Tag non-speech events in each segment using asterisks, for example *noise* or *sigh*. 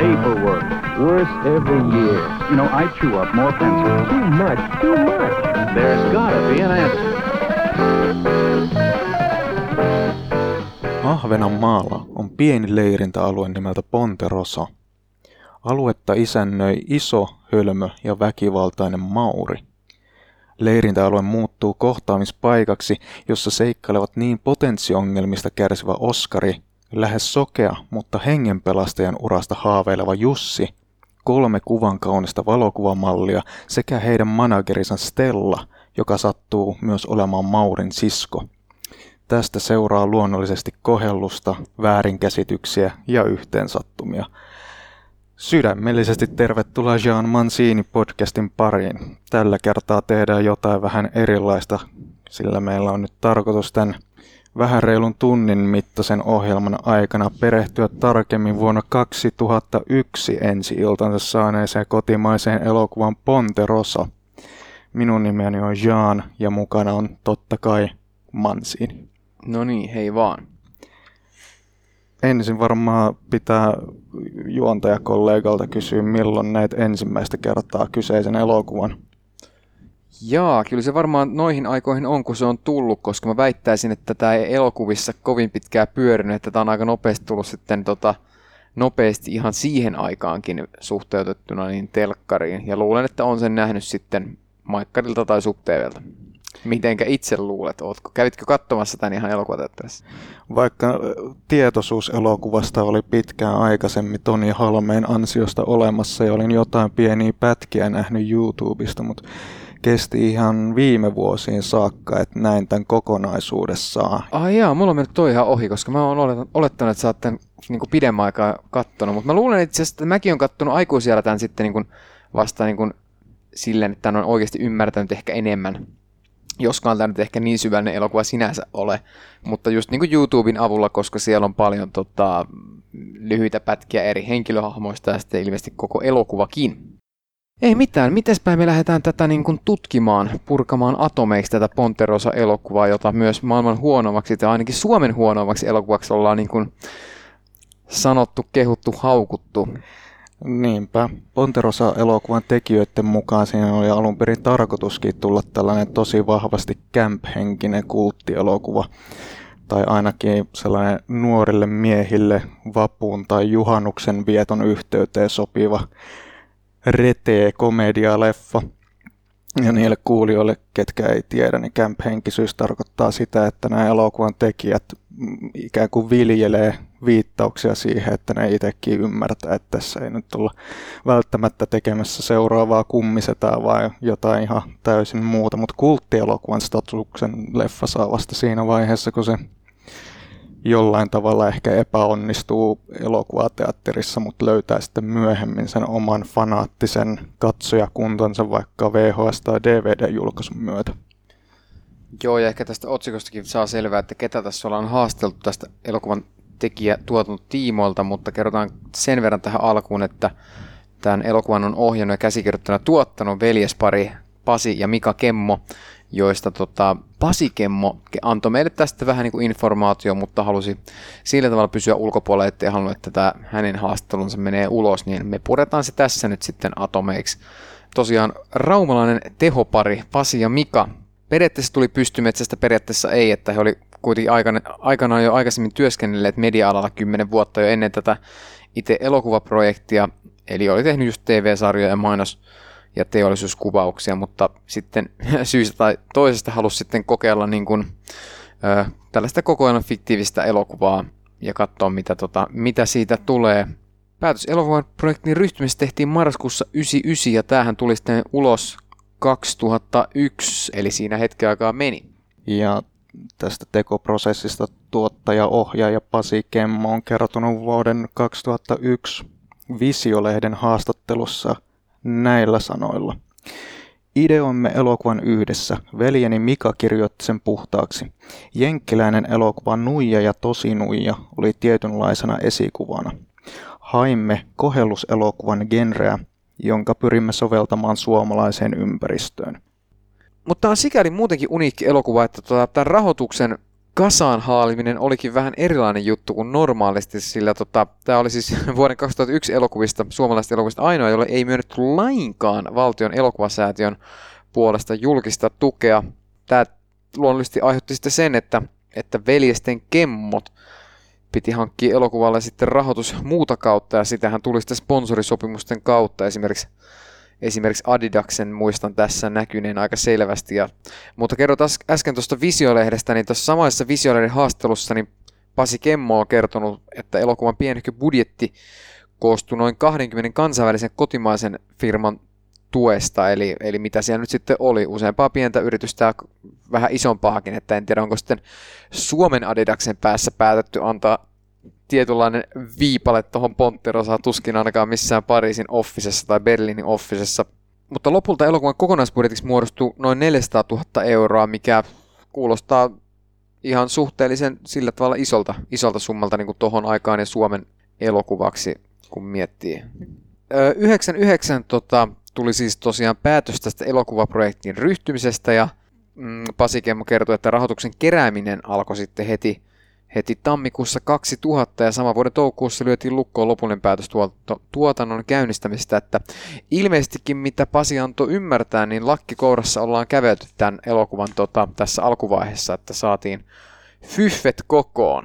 Paperwork. Worse every year. You know, I chew up more pencils. Too much, too much. There's gotta be an answer. Ahvenanmaalla on pieni leirintäalue nimeltä Ponterosa. Aluetta isännöi iso, hölmö ja väkivaltainen Mauri. Leirintäalue muuttuu kohtaamispaikaksi, jossa seikkailevat niin potenssiongelmista kärsivä Oskari, lähes sokea, mutta hengenpelastajan urasta haaveileva Jussi, kolme kuvan kaunista valokuvamallia sekä heidän managerinsa Stella, joka sattuu myös olemaan Maurin sisko. Tästä seuraa luonnollisesti kohellusta, väärinkäsityksiä ja yhteensattumia. Sydämellisesti tervetuloa Jean Mancini podcastin pariin. Tällä kertaa tehdään jotain vähän erilaista, sillä meillä on nyt tarkoitus tämän vähän reilun tunnin mittaisen ohjelman aikana perehtyä tarkemmin vuonna 2001 ensi iltansa saaneeseen kotimaiseen elokuvan Ponterosa. Minun nimeni on Jean ja mukana on totta kai Mansini. No niin, hei vaan. Ensin varmaan pitää juontajakollegalta kysyä, milloin näet ensimmäistä kertaa kyseisen elokuvan. Jaa, kyllä se varmaan noihin aikoihin on, kun se on tullut, koska mä väittäisin, että tämä ei elokuvissa kovin pitkää pyörinyt, että tämä on aika nopeasti tullut sitten tota, nopeasti ihan siihen aikaankin suhteutettuna niin telkkariin. Ja luulen, että on sen nähnyt sitten Maikkarilta tai SubTVltä. Mitenkä itse luulet? Ootko, kävitkö katsomassa tämän ihan elokuvateatterissa? Vaikka tietoisuus elokuvasta oli pitkään aikaisemmin Toni Halmeen ansiosta olemassa ja olin jotain pieniä pätkiä nähnyt YouTubesta, mutta kesti ihan viime vuosiin saakka, että näin tämän kokonaisuudessaan. Ai jaa, mulla on mennyt toi ihan ohi, koska mä oon olettanut, että sä oot tämän niin kuin pidemmän aikaa kattonut, mutta mä luulen itse asiassa, että mäkin on kattonut aikuisiellä tämän sitten niin kuin vasta niin kuin silleen, että on oikeasti ymmärtänyt ehkä enemmän joskaan tämä nyt ehkä niin syvällinen elokuva sinänsä ole, mutta just niin kuin YouTuben avulla, koska siellä on paljon tota, lyhyitä pätkiä eri henkilöhahmoista ja sitten ilmeisesti koko elokuvakin. Ei mitään, mitespäin me lähdetään tätä niin kuin tutkimaan, purkamaan atomeiksi tätä Ponterosa-elokuvaa, jota myös maailman huonommaksi tai ainakin Suomen huonommaksi elokuvaksi ollaan niin kuin sanottu, kehuttu, haukuttu. Niinpä. Ponterosa-elokuvan tekijöiden mukaan siinä oli alun perin tarkoituskin tulla tällainen tosi vahvasti camp-henkinen kulttielokuva. Tai ainakin sellainen nuorille miehille vapuun tai juhannuksen vieton yhteyteen sopiva retee komedia-leffa. Ja niille kuulijoille, ketkä ei tiedä, niin camp-henkisyys tarkoittaa sitä, että nämä elokuvan tekijät ikään kuin viljelee viittauksia siihen, että ne itsekin ymmärtää, että tässä ei nyt olla välttämättä tekemässä seuraavaa kummisetää vai jotain ihan täysin muuta, mutta kulttielokuvan statuksen leffa saa vasta siinä vaiheessa, kun se jollain tavalla ehkä epäonnistuu elokuvateatterissa, mutta löytää sitten myöhemmin sen oman fanaattisen katsojakuntansa vaikka VHS- tai DVD-julkaisun myötä. Joo, ja ehkä tästä otsikostakin saa selvää, että ketä tässä ollaan haasteltu tästä elokuvan tekijä tuotanut tiimoilta, mutta kerrotaan sen verran tähän alkuun, että tämän elokuvan on ohjannut ja käsikirjoittanut tuottanut veljespari Pasi ja Mika Kemmo, joista tota, Pasi Kemmo antoi meille tästä vähän niin kuin informaatio, mutta halusi sillä tavalla pysyä ulkopuolella, ettei halunnut, että tämä hänen haastattelunsa menee ulos, niin me puretaan se tässä nyt sitten atomeiksi. Tosiaan raumalainen tehopari Pasi ja Mika periaatteessa tuli pystymetsästä, periaatteessa ei, että he oli kuitenkin aikana, aikanaan jo aikaisemmin työskennelleet media-alalla kymmenen vuotta jo ennen tätä itse elokuvaprojektia, eli oli tehnyt just TV-sarjoja ja mainos- ja teollisuuskuvauksia, mutta sitten *laughs* syystä tai toisesta halusi sitten kokeilla niin kuin, ö, tällaista koko ajan fiktiivistä elokuvaa ja katsoa, mitä, tota, mitä siitä tulee. Päätös elokuvan projektin ryhtymistä tehtiin marraskuussa 99 ja tämähän tuli sitten ulos 2001, eli siinä hetken aikaa meni. Ja tästä tekoprosessista tuottaja-ohjaaja Pasi Kemmo on kertonut vuoden 2001 Visiolehden haastattelussa näillä sanoilla. Ideoimme elokuvan yhdessä. Veljeni Mika kirjoitti sen puhtaaksi. Jenkkiläinen elokuva Nuija ja Tosi Nuija oli tietynlaisena esikuvana. Haimme kohelluselokuvan genreä, jonka pyrimme soveltamaan suomalaiseen ympäristöön. Mutta tämä on sikäli muutenkin uniikki elokuva, että tota, tämän rahoituksen kasaan haaliminen olikin vähän erilainen juttu kuin normaalisti, sillä tota, tämä oli siis *laughs* vuoden 2001 elokuvista, suomalaisista elokuvista ainoa, jolle ei myönnetty lainkaan valtion elokuvasäätiön puolesta julkista tukea. Tämä luonnollisesti aiheutti sitten sen, että, että veljesten kemmot piti hankkia elokuvalle sitten rahoitus muuta kautta, ja sitähän tuli sitten sponsorisopimusten kautta, esimerkiksi esimerkiksi Adidaksen muistan tässä näkyneen aika selvästi. Ja, mutta kerrot äsken tuosta Visiolehdestä, niin tuossa samaisessa Visiolehden haastattelussa niin Pasi Kemmo on kertonut, että elokuvan pienehkö budjetti koostuu noin 20 kansainvälisen kotimaisen firman tuesta, eli, eli mitä siellä nyt sitten oli, useampaa pientä yritystä ja vähän isompaakin, että en tiedä onko sitten Suomen Adidaksen päässä päätetty antaa tietynlainen viipale tuohon Ponterosaan tuskin ainakaan missään Pariisin offisessa tai Berliinin offisessa. Mutta lopulta elokuvan kokonaisbudjetiksi muodostuu noin 400 000 euroa, mikä kuulostaa ihan suhteellisen sillä tavalla isolta, isolta summalta niin tuohon aikaan ja Suomen elokuvaksi, kun miettii. 99 tota, tuli siis tosiaan päätös tästä elokuvaprojektin ryhtymisestä ja mm, Pasi Kemmo kertoi, että rahoituksen kerääminen alkoi sitten heti heti tammikuussa 2000 ja saman vuoden toukokuussa lyötiin lukkoon lopullinen päätös tuotannon käynnistämistä, että ilmeisestikin mitä Pasi antoi ymmärtää, niin lakkikourassa ollaan kävelty tämän elokuvan tota, tässä alkuvaiheessa, että saatiin fyffet kokoon.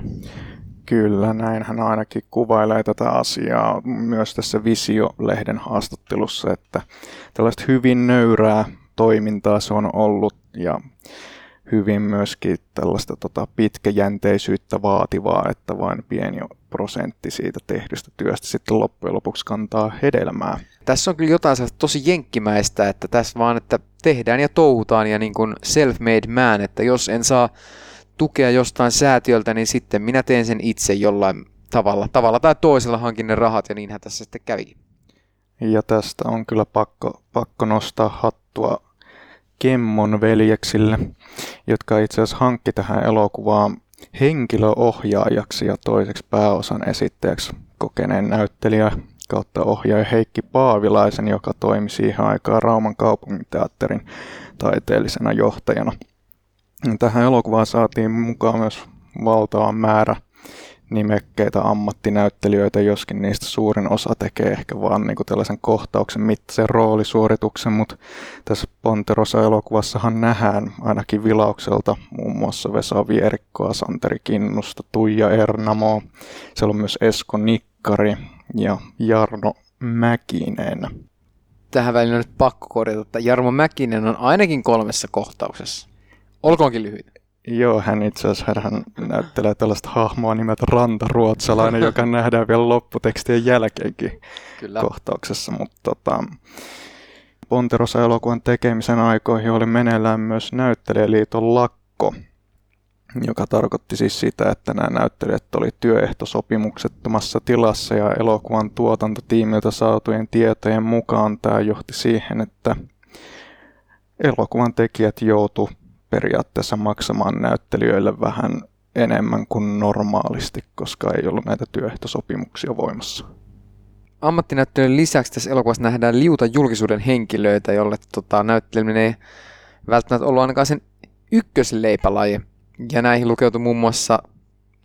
Kyllä, näin hän ainakin kuvailee tätä asiaa myös tässä Visio-lehden haastattelussa, että tällaista hyvin nöyrää toimintaa se on ollut ja hyvin myöskin tällaista tota, pitkäjänteisyyttä vaativaa, että vain pieni prosentti siitä tehdystä työstä sitten loppujen lopuksi kantaa hedelmää. Tässä on kyllä jotain tosi jenkkimäistä, että tässä vaan, että tehdään ja touhutaan ja niin kuin self-made man, että jos en saa tukea jostain säätiöltä, niin sitten minä teen sen itse jollain tavalla, tavalla tai toisella hankin ne rahat ja niinhän tässä sitten kävi. Ja tästä on kyllä pakko, pakko nostaa hattua Kemmon veljeksille, jotka itse asiassa hankki tähän elokuvaan henkilöohjaajaksi ja toiseksi pääosan esittäjäksi kokeneen näyttelijä kautta ohjaaja Heikki Paavilaisen, joka toimi siihen aikaan Rauman kaupunginteatterin taiteellisena johtajana. Tähän elokuvaan saatiin mukaan myös valtava määrä nimekkeitä ammattinäyttelijöitä, joskin niistä suurin osa tekee ehkä vaan niin kuin tällaisen kohtauksen mittaisen roolisuorituksen, mutta tässä Ponterosa-elokuvassahan nähdään ainakin vilaukselta muun muassa Vesa Vierikkoa, Santeri Kinnusta, Tuija Ernamo, siellä on myös Esko Nikkari ja Jarno Mäkinen. Tähän väliin on nyt pakko korjata, että Jarmo Mäkinen on ainakin kolmessa kohtauksessa. Olkoonkin lyhyt. Joo, hän itse asiassa hän näyttelee tällaista hahmoa nimeltä Rantaruotsalainen, joka *laughs* nähdään vielä lopputekstien jälkeenkin Kyllä. kohtauksessa. Mutta tota, Ponterosa-elokuvan tekemisen aikoihin oli meneillään myös näyttelijäliiton lakko, joka tarkoitti siis sitä, että nämä näyttelijät oli työehtosopimuksettomassa tilassa ja elokuvan tuotantotiimiltä saatujen tietojen mukaan tämä johti siihen, että elokuvan tekijät joutuivat periaatteessa maksamaan näyttelijöille vähän enemmän kuin normaalisti, koska ei ollut näitä työehtosopimuksia voimassa. Ammattinäyttelijöiden lisäksi tässä elokuvassa nähdään liuta julkisuuden henkilöitä, jolle tota, näytteleminen ei välttämättä ollut ainakaan sen ykkösleipälaji. Ja näihin lukeutui muun muassa,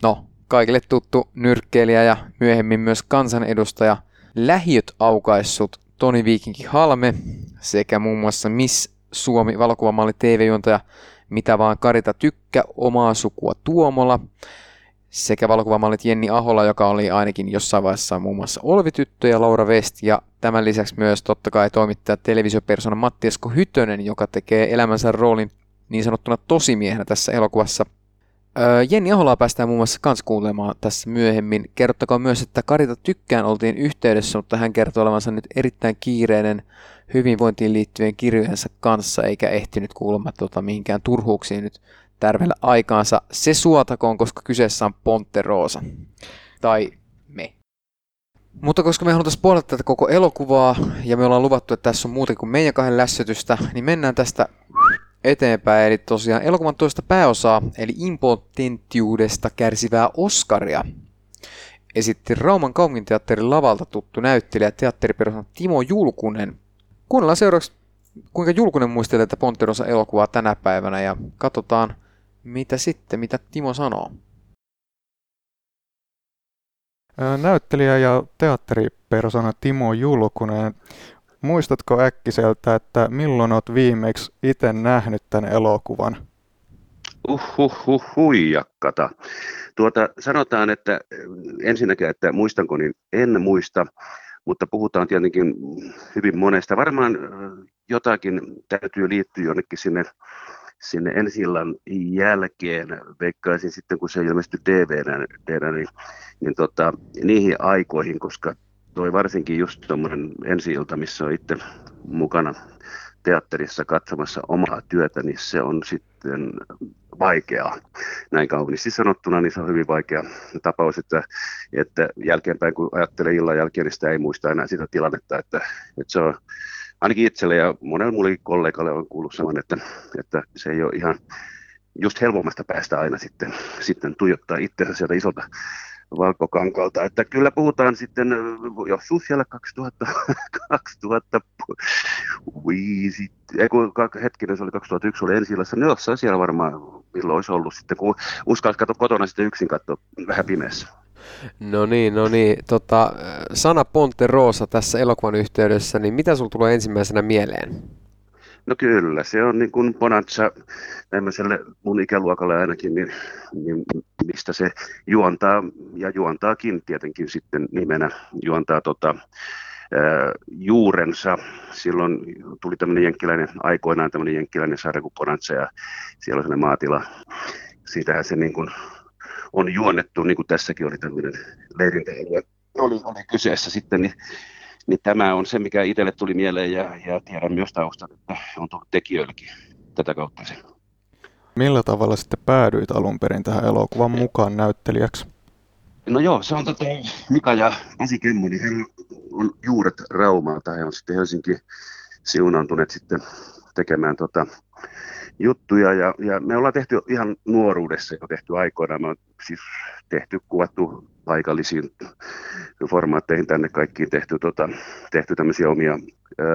no, kaikille tuttu nyrkkeilijä ja myöhemmin myös kansanedustaja, lähiöt aukaissut Toni Viikinki Halme sekä muun muassa Miss Suomi valokuvamalli TV-juontaja mitä vaan Karita Tykkä, omaa sukua Tuomola, sekä valokuvamallit Jenni Ahola, joka oli ainakin jossain vaiheessa muun muassa Olvityttö ja Laura West, ja tämän lisäksi myös totta kai toimittaja televisiopersona Matti Esko Hytönen, joka tekee elämänsä roolin niin sanottuna tosimiehenä tässä elokuvassa. Jenni Aholaa päästään muun muassa kans kuulemaan tässä myöhemmin. Kerrottakoon myös, että Karita Tykkään oltiin yhteydessä, mutta hän kertoo olevansa nyt erittäin kiireinen hyvinvointiin liittyvien kirjojensa kanssa, eikä ehtinyt kuulemma tuota, mihinkään turhuuksiin nyt tärvellä aikaansa. Se suotakoon, koska kyseessä on Ponteroosa. Tai me. Mutta koska me halutaan spoilata tätä koko elokuvaa, ja me ollaan luvattu, että tässä on muuten kuin meidän kahden lässytystä, niin mennään tästä eteenpäin. Eli tosiaan elokuvan toista pääosaa, eli impotentiudesta kärsivää Oscaria, esitti Rauman kaupunginteatterin lavalta tuttu näyttelijä teatteripersona Timo Julkunen Kuunnellaan seuraavaksi, kuinka julkunen muistelee tätä Ponterosa elokuvaa tänä päivänä ja katsotaan, Mitä sitten, mitä Timo sanoo? Näyttelijä ja teatteripersona Timo Julkunen, muistatko äkkiseltä, että milloin olet viimeksi itse nähnyt tämän elokuvan? Uhuhuh, huijakkata. Tuota, sanotaan, että ensinnäkin, että muistanko, niin en muista, mutta puhutaan tietenkin hyvin monesta. Varmaan jotakin täytyy liittyä jonnekin sinne sinne ensi jälkeen, veikkaisin sitten kun se ilmestyi DVDnä, niin, niin tota, niihin aikoihin, koska toi varsinkin just tuommoinen ensi ilta, missä on itse mukana teatterissa katsomassa omaa työtä, niin se on sitten vaikeaa. Näin kauniisti sanottuna, niin se on hyvin vaikea tapaus, että, että jälkeenpäin kun ajattelee illan jälkeen, niin sitä ei muista enää sitä tilannetta, että, että se on ainakin itselle ja monelle muulle kollegalle on kuullut saman, että, että se ei ole ihan just helpommasta päästä aina sitten, sitten tuijottaa itseänsä sieltä isolta valkokankalta. Että kyllä puhutaan sitten joskus siellä 2000, 2005, ei kun hetkinen, se oli 2001, oli ensi illassa, niin jossain siellä varmaan milloin olisi ollut sitten, kun uskalsi katsoa kotona sitten yksin katsoa vähän pimeässä. No niin, no niin. Tota, sana Ponte Rosa tässä elokuvan yhteydessä, niin mitä sinulla tulee ensimmäisenä mieleen? No kyllä, se on niin kuin Bonanza tämmöiselle mun ikäluokalle ainakin, niin, niin mistä se juontaa, ja juontaakin tietenkin sitten nimenä, juontaa tota, ää, juurensa. Silloin tuli tämmöinen jenkkiläinen, aikoinaan tämmöinen jenkkiläinen sarja kuin Bonanza, ja siellä on sellainen maatila. Siitähän se niin kuin on juonnettu, niin kuin tässäkin oli tämmöinen leirintäalue, oli, oli kyseessä sitten, niin, niin tämä on se, mikä itselle tuli mieleen ja, ja tiedän myös taustan, että on tullut tekijöillekin tätä kautta se. Millä tavalla sitten päädyit alun perin tähän elokuvan mukaan näyttelijäksi? No joo, se on tota, Mika ja Pasi Kemmo, niin he on juuret Raumaa, he on sitten Helsinki siunaantuneet sitten tekemään tota, juttuja ja, ja me ollaan tehty ihan nuoruudessa jo tehty aikoinaan. Me on siis tehty, kuvattu paikallisiin formaatteihin tänne kaikkiin tehty, tota, tehty tämmöisiä omia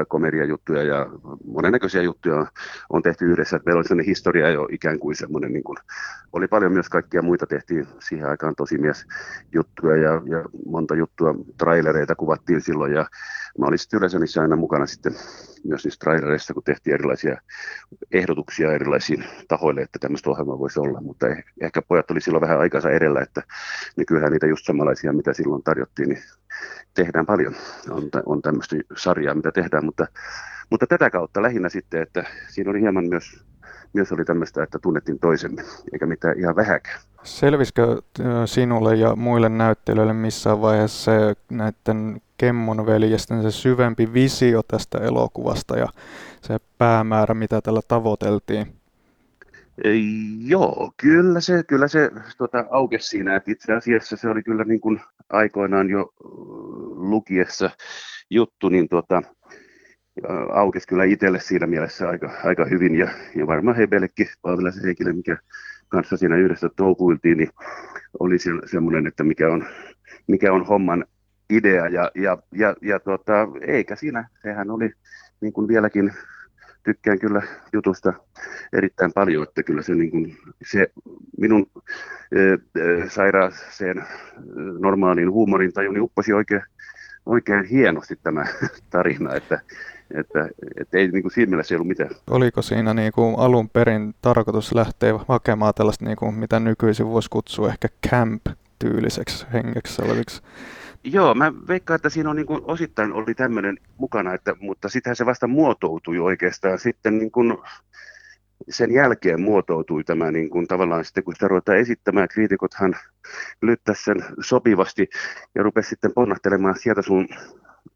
komediajuttuja ja monennäköisiä juttuja on tehty yhdessä. Meillä oli sellainen historia jo ikään kuin semmoinen, niin kuin, oli paljon myös kaikkia muita tehtiin siihen aikaan tosi mies juttuja ja, ja monta juttua, trailereita kuvattiin silloin ja mä olin sitten yleensä niissä aina mukana sitten myös niissä trailereissa, kun tehtiin erilaisia ehdotuksia erilaisiin tahoille, että tämmöistä ohjelmaa voisi olla, mutta eh, ehkä pojat oli silloin vähän aikansa edellä, että nykyään niitä just samanlaisia, mitä silloin tarjottiin, niin tehdään paljon. On, on tämmöistä sarjaa, mitä tehdään, mutta, mutta tätä kautta lähinnä sitten, että siinä oli hieman myös, myös oli tämmöistä, että tunnettiin toisemme, eikä mitään ihan vähäkään. Selvisikö sinulle ja muille näyttelijöille missään vaiheessa näiden Kemmon veljesten se syvempi visio tästä elokuvasta ja se päämäärä, mitä tällä tavoiteltiin? Joo, kyllä se, kyllä se tota, aukesi siinä, että itse asiassa se oli kyllä niin kuin aikoinaan jo lukiessa juttu, niin tota, aukesi kyllä itselle siinä mielessä aika, aika hyvin. Ja, ja varmaan Hebellekin, Paavilaisen Heikille, mikä kanssa siinä yhdessä touhuiltiin, niin oli se, semmoinen, että mikä on, mikä on homman idea. Ja, ja, ja, ja tota, eikä siinä, sehän oli niin kuin vieläkin tykkään kyllä jutusta erittäin paljon, että kyllä se, niin kuin, se minun e, e, sairaaseen normaaliin huumorin tajuni upposi oikein, oikein hienosti tämä *laughs* tarina, että, että, että ei niin kuin siinä mielessä ei ollut mitään. Oliko siinä niin kuin alun perin tarkoitus lähteä hakemaan tällaista, niin kuin, mitä nykyisin voisi kutsua ehkä camp-tyyliseksi hengeksi oleviksi Joo, mä veikkaan, että siinä on niin kuin, osittain oli tämmöinen mukana, että, mutta sitähän se vasta muotoutui oikeastaan. Sitten niin kuin, sen jälkeen muotoutui tämä niin kuin, tavallaan sitten, kun sitä ruvetaan esittämään, kriitikothan lyttäisi sen sopivasti ja rupesi sitten ponnahtelemaan sieltä sun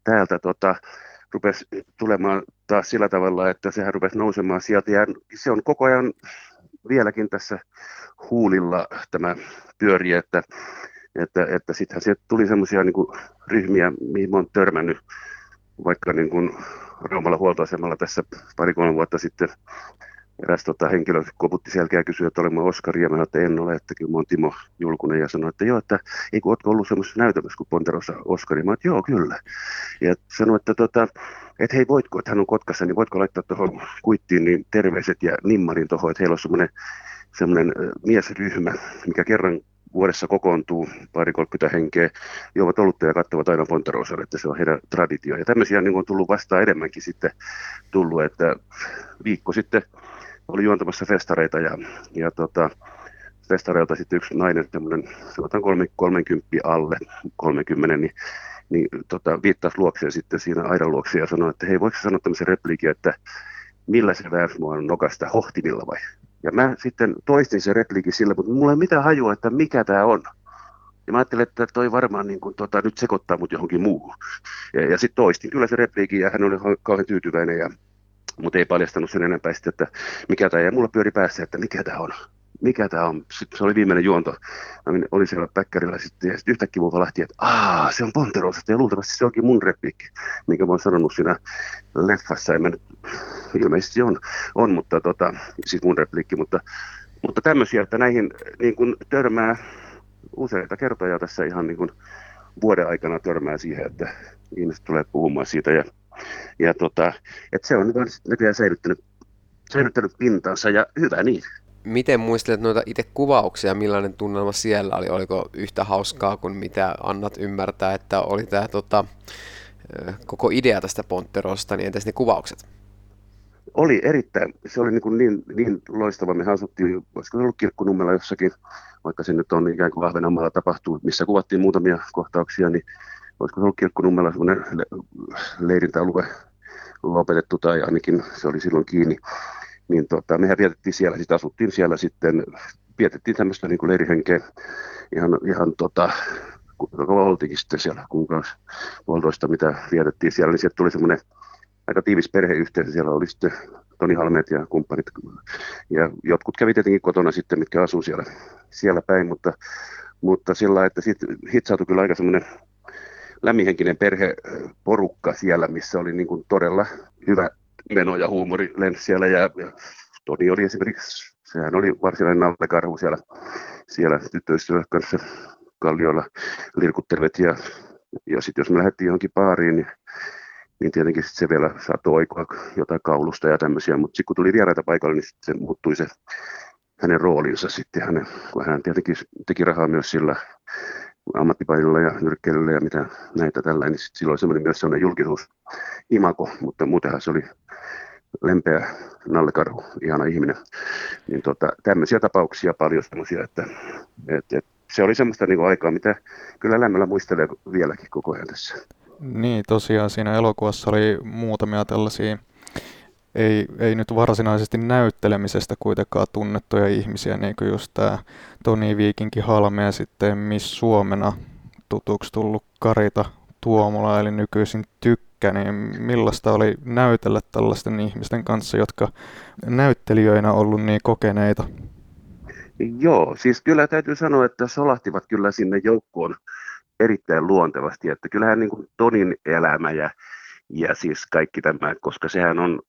täältä tota, rupesi tulemaan taas sillä tavalla, että sehän rupesi nousemaan sieltä. Ja se on koko ajan vieläkin tässä huulilla tämä pyöri, että että, että sittenhän sieltä tuli semmoisia niin ryhmiä, mihin mä oon törmännyt vaikka niin kuin Raumalla huoltoasemalla tässä pari-kolme vuotta sitten. Eräs tota, henkilö koputti selkeä ja kysyi, että olemme Oskari, ja mä että en ole, että kyllä mä oon Timo Julkunen, ja sanoi, että joo, että ei kun ootko ollut semmoisessa näytelmässä kuin Ponterossa Oskari, mä että joo, kyllä. Ja sanoi, että tota, että hei, voitko, että hän on Kotkassa, niin voitko laittaa tuohon kuittiin niin terveiset ja nimmarin tuohon, että heillä on semmoinen semmoinen miesryhmä, mikä kerran vuodessa kokoontuu pari 30 henkeä, juovat olutta ja katsovat aina Pontarosan, että se on heidän traditio. Ja tämmöisiä niin on tullut vastaan enemmänkin sitten tullut, että viikko sitten oli juontamassa festareita ja, ja tota, festareilta sitten yksi nainen, tämmöinen sanotaan 30 alle 30, niin, niin tota, viittasi luokseen sitten siinä aidan luokse ja sanoi, että hei, voiko sanoa tämmöisen repliikin, että millä se väärsi mua nokasta, hohtimilla vai? Ja mä sitten toistin se repliikin sillä, mutta mulla ei mitään hajua, että mikä tämä on. Ja mä ajattelin, että toi varmaan niin kuin, tota, nyt sekoittaa mut johonkin muuhun. Ja, ja sitten toistin kyllä se repliikin ja hän oli kauhean tyytyväinen, ja, mutta ei paljastanut sen enempää sitten, että mikä tämä, ja mulla pyöri päässä, että mikä tämä on mikä tämä on. Sitten se oli viimeinen juonto. Mä olin siellä päkkärillä sitten, ja sitten yhtäkkiä mulla lähti, että aah, se on Ponterosasta, ja luultavasti se onkin mun repliikki, minkä mä oon sanonut siinä leffassa. En mä nyt, ilmeisesti on, on mutta tota, siis mun repliikki, mutta, mutta tämmöisiä, että näihin niin kuin törmää useita kertoja tässä ihan niin kuin vuoden aikana törmää siihen, että ihmiset tulee puhumaan siitä, ja, ja tota, että se on nykyään säilyttänyt, säilyttänyt pintansa, ja hyvä niin miten muistelet noita itse kuvauksia, millainen tunnelma siellä oli? Oliko yhtä hauskaa kuin mitä annat ymmärtää, että oli tämä tota, koko idea tästä Pontterosta, niin entäs ne kuvaukset? Oli erittäin, se oli niin, niin, niin loistava. Me asuttiin, olisiko ollut kirkkonummella jossakin, vaikka se nyt on ikään kuin Ahvenanmaalla tapahtuu, missä kuvattiin muutamia kohtauksia, niin olisiko se ollut kirkkonummella semmoinen leirintäalue lopetettu tai ainakin se oli silloin kiinni niin tota, mehän vietettiin siellä, sitten asuttiin siellä sitten, vietettiin tämmöistä niin kuin leirihenkeä. Ihan, ihan tota, oltiinkin sitten siellä, kuukausi puolitoista, mitä vietettiin siellä, niin sieltä tuli semmoinen aika tiivis perheyhteisö, siellä oli sitten Toni Halmeet ja kumppanit, ja jotkut kävi tietenkin kotona sitten, mitkä asuu siellä, siellä päin, mutta, mutta sillä että sitten hitsautui kyllä aika semmoinen lämminhenkinen perheporukka siellä, missä oli niin kuin todella hyvä meno ja huumori lensi siellä ja, ja Toni oli esimerkiksi, sehän oli varsinainen nallekarhu siellä, siellä tyttöystävän kanssa kallioilla lirkuttelevat ja, ja sitten jos me lähdettiin johonkin baariin, niin, niin tietenkin sit se vielä saattoi oikoa jotain kaulusta ja tämmöisiä, mutta sitten kun tuli vieraita paikalle, niin se muuttui se hänen roolinsa sitten, hänen, kun hän tietenkin teki rahaa myös sillä ammattipainolla ja nyrkkeilyllä ja mitä näitä tällä, niin silloin semmoinen myös semmoinen julkisuus imako, mutta muutenhan se oli lempeä nallekarhu, ihana ihminen. Niin tota, tämmöisiä tapauksia paljon semmoisia, että, että, että se oli semmoista niin aikaa, mitä kyllä lämmöllä muistelee vieläkin koko ajan tässä. Niin, tosiaan siinä elokuvassa oli muutamia tällaisia, ei, ei nyt varsinaisesti näyttelemisestä kuitenkaan tunnettuja ihmisiä, niin kuin just tämä Toni Viikinki Halme ja sitten Miss Suomena tutuksi tullut Karita Tuomola, eli nykyisin Tykkä, niin millaista oli näytellä tällaisten ihmisten kanssa, jotka näyttelijöinä ollut niin kokeneita? Joo, siis kyllä täytyy sanoa, että solahtivat kyllä sinne joukkoon erittäin luontevasti, että kyllähän niin kuin Tonin elämä ja, ja siis kaikki tämä, koska sehän on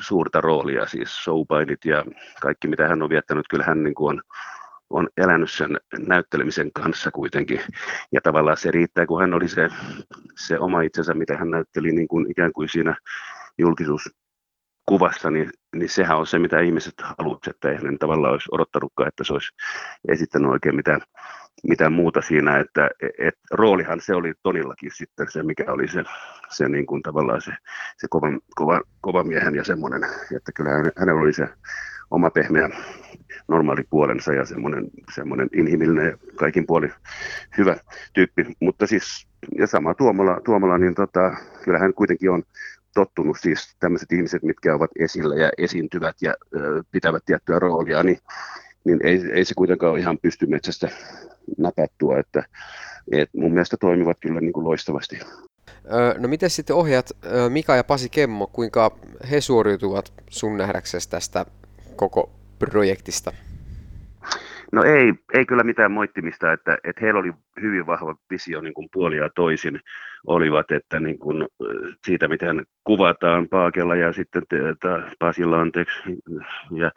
suurta roolia, siis showpainit ja kaikki mitä hän on viettänyt, kyllähän niin kuin on on elänyt sen näyttelemisen kanssa kuitenkin. Ja tavallaan se riittää, kun hän oli se, se oma itsensä, mitä hän näytteli niin kuin ikään kuin siinä julkisuuskuvassa, niin, niin sehän on se, mitä ihmiset haluavat, että ei hän tavallaan olisi odottanutkaan, että se olisi esittänyt oikein mitään, mitään muuta siinä, että et, roolihan se oli Tonillakin sitten se, mikä oli se, se niin kuin tavallaan se, se kova, kova, kova miehen ja semmoinen, että kyllä hänellä oli se oma pehmeä normaali puolensa ja semmoinen, semmoinen inhimillinen ja kaikin puolin hyvä tyyppi. Mutta siis, ja sama Tuomala, Tuomala niin tota, kyllähän kuitenkin on tottunut siis tämmöiset ihmiset, mitkä ovat esillä ja esiintyvät ja ö, pitävät tiettyä roolia, niin, niin ei, ei se kuitenkaan ole ihan pysty metsästä näpättyä, että et mun mielestä toimivat kyllä niin kuin loistavasti. No miten sitten ohjat Mika ja Pasi Kemmo, kuinka he suoriutuvat sun nähdäksesi tästä koko projektista? No ei, ei kyllä mitään moittimista, että, että heillä oli hyvin vahva visio niin kuin puoli ja toisin olivat, että niin kuin siitä miten kuvataan Paakella ja sitten Pasilla anteeksi ja,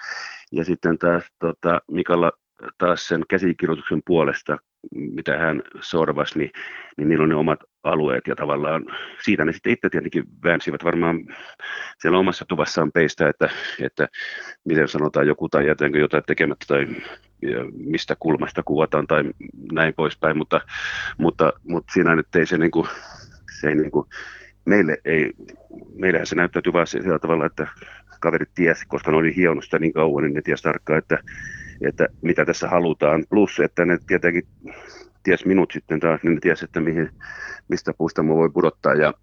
ja sitten taas tota, Mikalla taas sen käsikirjoituksen puolesta, mitä hän sorvasi, niin, niin niillä on ne omat alueet ja tavallaan siitä ne sitten itse tietenkin väänsivät. Varmaan siellä omassa tuvassaan peistä, että, että miten sanotaan joku tai jätetäänkö jotain tekemättä tai mistä kulmasta kuvataan tai näin poispäin, mutta, mutta, mutta siinä nyt ei se, niin kuin, se ei niin kuin, meille ei, meillähän se näyttäytyy vain sillä tavalla, että kaverit tiesi, koska ne oli hionut sitä niin kauan, niin ne tiesi tarkkaan, että, että mitä tässä halutaan. Plus, että ne tietenkin ties minut sitten taas, niin ne tiesi, että mihin, mistä puusta mä voi pudottaa ja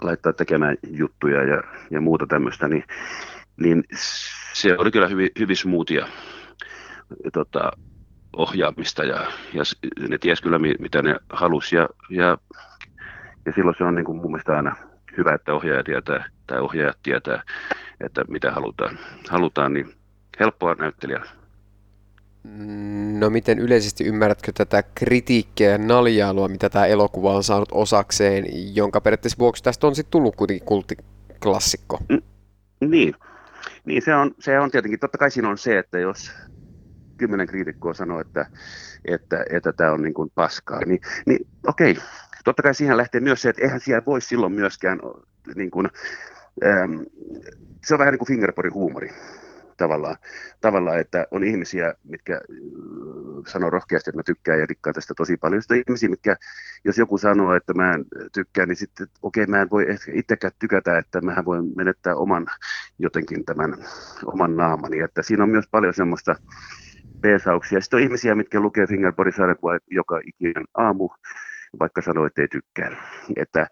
laittaa tekemään juttuja ja, ja muuta tämmöistä, niin, niin se oli kyllä hyvin, hyvin smoothia tota, ohjaamista ja, ja ne ties kyllä mitä ne halusi ja, ja, ja silloin se on niin kuin mun mielestä aina hyvä, että ohjaaja tietää tai ohjaajat tietää, että mitä halutaan, halutaan niin helppoa näyttelijä. No miten yleisesti ymmärrätkö tätä kritiikkiä ja naljailua, mitä tämä elokuva on saanut osakseen, jonka periaatteessa vuoksi tästä on sitten tullut kuitenkin kulttiklassikko? Mm, niin, niin se, on, se on tietenkin, totta kai siinä on se, että jos kymmenen kriitikkoa sanoo, että, että, että tämä on niin kuin paskaa, niin, niin okei, totta kai siihen lähtee myös se, että eihän siellä voi silloin myöskään, niin kuin, ähm, se on vähän niin kuin fingerboardin huumori tavallaan, tavallaan, että on ihmisiä, mitkä äh, sanoo rohkeasti, että mä tykkään ja rikkaan tästä tosi paljon. Sitten on ihmisiä, mitkä, jos joku sanoo, että mä en tykkää, niin sitten, okei, okay, mä en voi itsekään tykätä, että mä voin menettää oman jotenkin tämän oman naamani. Että siinä on myös paljon semmoista peesauksia. Sitten on ihmisiä, mitkä lukee Fingerboardin sarjakuvaa joka ikinen aamu, vaikka sanoo, että ei tykkää. Että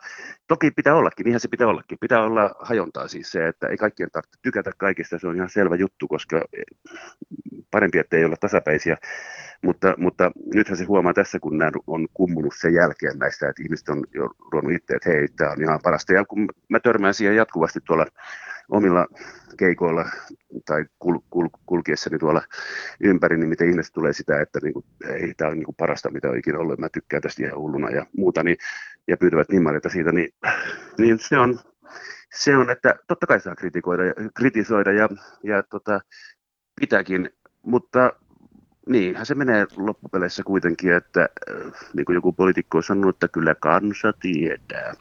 toki pitää ollakin, niinhän se pitää ollakin. Pitää olla hajontaa siis se, että ei kaikkien tarvitse tykätä kaikista, se on ihan selvä juttu, koska parempi, että ei olla tasapäisiä. Mutta, mutta nythän se huomaa tässä, kun nämä on kummunut sen jälkeen näistä, että ihmiset on jo ruvennut itse, että hei, tämä on ihan parasta. Ja kun mä törmään siihen jatkuvasti tuolla omilla keikoilla tai kul, kul, kulkiessani tuolla ympäri, niin miten ihmiset tulee sitä, että niin kuin, ei, tämä on niin kuin parasta, mitä on ikinä ollut, mä tykkään tästä ihan hulluna ja muuta, niin, ja pyytävät nimmareita siitä, niin, niin se, on, se on, että totta kai saa kritikoida kritisoida ja, ja tota, pitääkin, mutta niinhän se menee loppupeleissä kuitenkin, että äh, niin kuin joku poliitikko on sanonut, että kyllä kansa tietää.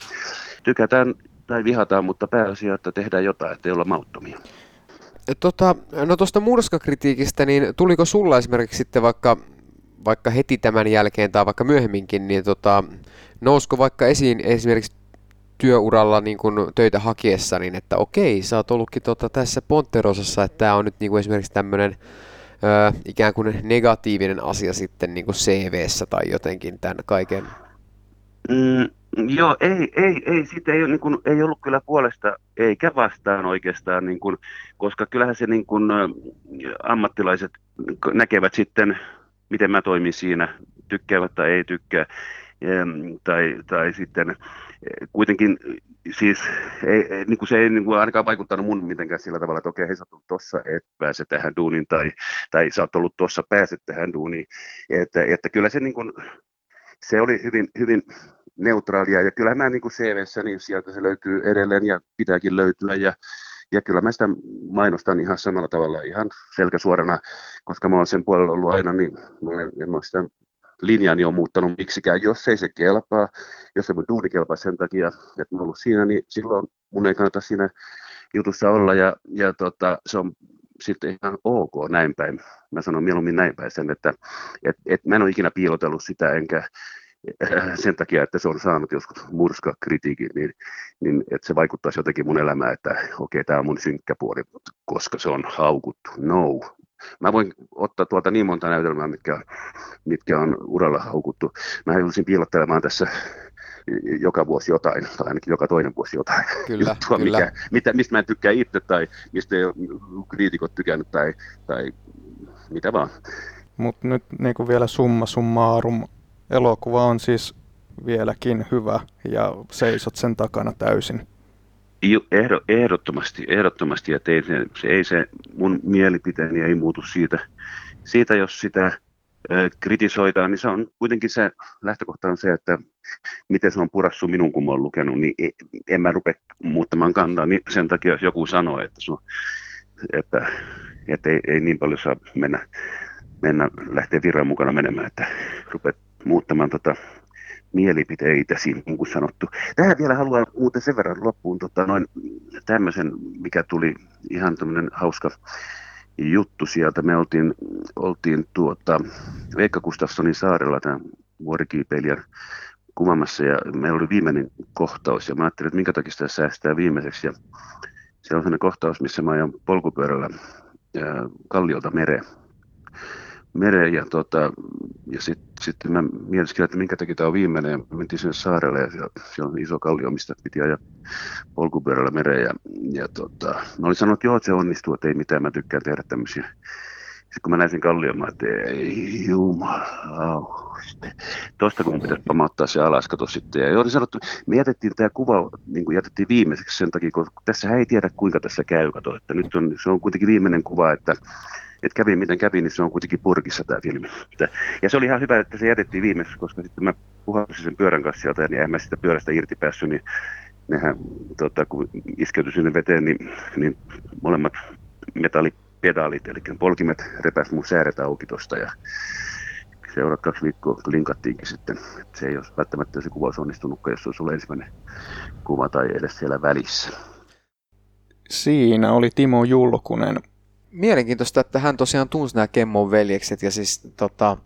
Tykätään tai vihataan, mutta pääasia, että tehdään jotain, ettei olla mauttomia. Tota, no tuosta murskakritiikistä, niin tuliko sulla esimerkiksi sitten vaikka, vaikka heti tämän jälkeen tai vaikka myöhemminkin, niin tota, nousko vaikka esiin esimerkiksi työuralla niin kun töitä hakiessa, niin että okei, sä oot ollutkin tota, tässä Ponterosassa, että tämä on nyt niin kuin esimerkiksi tämmöinen ikään kuin negatiivinen asia sitten niin kuin CVssä tai jotenkin tämän kaiken? Mm, Joo, ei, ei, ei, siitä ei, niin kuin, ei ollut kyllä puolesta eikä vastaan oikeastaan, niin kuin, koska kyllähän se niin kuin, ammattilaiset näkevät sitten, miten mä toimin siinä, tykkäävät tai ei tykkää. Tai, tai sitten kuitenkin siis ei, niin kuin se ei niin kuin ainakaan vaikuttanut mun mitenkään sillä tavalla, että okei, hei, sä tossa, et pääse tähän duuniin, tai, tai sä oot ollut tossa, pääset tähän duuniin. Että, että kyllä se, niin kuin, se oli hyvin, hyvin neutraalia. Ja kyllähän mä niin kuin CVssä, niin sieltä se löytyy edelleen ja pitääkin löytyä. Ja, ja kyllä mä sitä mainostan ihan samalla tavalla, ihan selkäsuorana, koska mä oon sen puolella ollut aina, niin mä en, en mä sitä linjani on muuttanut miksikään. Jos ei se kelpaa, jos se mun duuni kelpaa sen takia, että mä ollut siinä, niin silloin mun ei kannata siinä jutussa olla. Ja, ja tota, se on sitten ihan ok näin päin. Mä sanon mieluummin näin päin sen, että et, et mä en ole ikinä piilotellut sitä, enkä, Äh, sen takia, että se on saanut joskus murskakritiikin, niin, niin että se vaikuttaisi jotenkin mun elämään, että okei, okay, tämä on mun synkkä puoli, koska se on haukuttu. No. Mä voin ottaa tuolta niin monta näytelmää, mitkä, mitkä on uralla haukuttu. Mä joudusin piilottelemaan tässä joka vuosi jotain, tai ainakin joka toinen vuosi jotain. Kyllä, juttua, kyllä. Mikä, mitä, mistä mä en tykkää itse, tai mistä ei kriitikot tykännyt, tai, tai mitä vaan. Mutta nyt niin kuin vielä summa summarum, elokuva on siis vieläkin hyvä ja seisot sen takana täysin. Ehdo, ehdottomasti, ehdottomasti, että ei se, se, ei se mun mielipiteeni ei muutu siitä, siitä jos sitä ö, kritisoidaan, niin se on kuitenkin se lähtökohta on se, että miten se on purassu minun, kun mä oon lukenut, niin e, en mä rupea muuttamaan kantaa niin sen takia, jos joku sanoo, että, sun, että, että ei, ei niin paljon saa mennä mennä, lähteä virran mukana menemään, että rupeat muuttamaan tota mielipiteitäsi, niin kuin sanottu. Tähän vielä haluan muuten sen verran loppuun tota, noin tämmöisen, mikä tuli ihan tämmöinen hauska juttu sieltä. Me oltiin, oltiin tuota, Veikka Gustafssonin saarella tämän vuorikiipeilijän kuvaamassa ja meillä oli viimeinen kohtaus ja mä ajattelin, että minkä takia sitä säästää viimeiseksi ja se on sellainen kohtaus, missä mä ajan polkupyörällä kalliolta mereen mereen ja, tota, ja sitten sit mä mietin, että minkä takia tämä on viimeinen ja mentiin sinne saarelle ja siellä, siellä on iso kallio, mistä piti ajaa polkupyörällä mereen ja, ja tota, mä olin sanonut, että joo, että se onnistuu, että ei mitään, mä tykkään tehdä tämmöisiä. Sitten kun mä näin sen kallion, mä että ei jumala, tuosta kun pitäisi pamauttaa se alas, kato sitten. Ja oli sanottu, me jätettiin tämä kuva, niin kuin jätettiin viimeiseksi sen takia, kun tässä ei tiedä kuinka tässä käy, kato, että nyt on, se on kuitenkin viimeinen kuva, että että kävi miten kävi, niin se on kuitenkin purkissa tämä filmi. Ja se oli ihan hyvä, että se jätettiin viimeisessä, koska sitten mä puhalsin sen pyörän kanssa sieltä, ja niin en mä sitä pyörästä irti päässyt, niin nehän, tota, kun iskeytyi sinne veteen, niin, niin molemmat metallipedaalit, eli polkimet repäs mun sääret auki tuosta, ja seuraavat kaksi viikkoa linkattiinkin sitten. Että se ei ole välttämättä se kuvaus onnistunutkaan, jos se olisi ollut ensimmäinen kuva tai edes siellä välissä. Siinä oli Timo Julkunen mielenkiintoista, että hän tosiaan tunsi nämä Kemmon veljekset ja siis tota,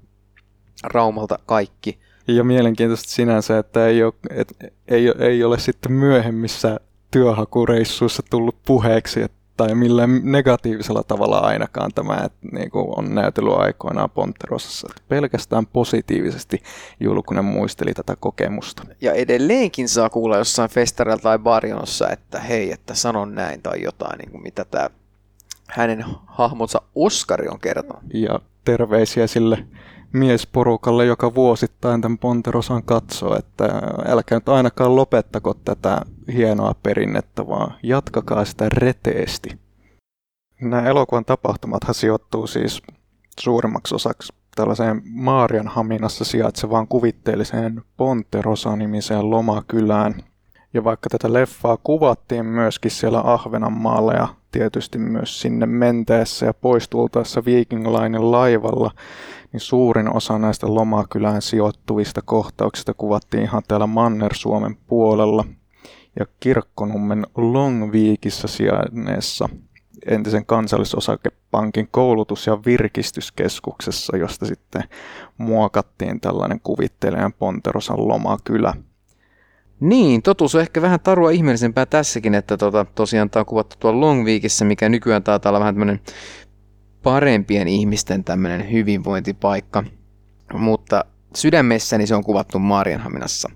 Raumalta kaikki. Ja mielenkiintoista sinänsä, että ei ole, et, ei, ei ole sitten myöhemmissä työhakureissuissa tullut puheeksi, että tai millään negatiivisella tavalla ainakaan tämä, että niin kuin on näytellyt aikoinaan Ponterosassa. Pelkästään positiivisesti Julkunen muisteli tätä kokemusta. Ja edelleenkin saa kuulla jossain festareilla tai barjonossa, että hei, että sanon näin tai jotain, niin kuin mitä tämä hänen hahmonsa Oskari on kertonut. Ja terveisiä sille miesporukalle, joka vuosittain tämän Ponterosan katsoo, että älkää nyt ainakaan lopettako tätä hienoa perinnettä, vaan jatkakaa sitä reteesti. Nämä elokuvan tapahtumathan sijoittuu siis suurimmaksi osaksi tällaiseen Maarianhaminassa sijaitsevaan kuvitteelliseen Ponterosa-nimiseen lomakylään. Ja vaikka tätä leffaa kuvattiin myöskin siellä Ahvenanmaalla ja tietysti myös sinne menteessä ja poistultaessa Linen laivalla, niin suurin osa näistä lomakylään sijoittuvista kohtauksista kuvattiin ihan täällä Manner-Suomen puolella. Ja Kirkkonummen Longviikissä sijainneessa entisen kansallisosakepankin koulutus- ja virkistyskeskuksessa, josta sitten muokattiin tällainen kuvittelijan Ponterosan lomakylä – niin, totuus on ehkä vähän tarua ihmeellisempää tässäkin, että tota, tosiaan tämä on kuvattu tuolla Longweekissä, mikä nykyään taitaa olla vähän tämmöinen parempien ihmisten tämmöinen hyvinvointipaikka. Mutta sydämessäni se on kuvattu Marianhaminassa.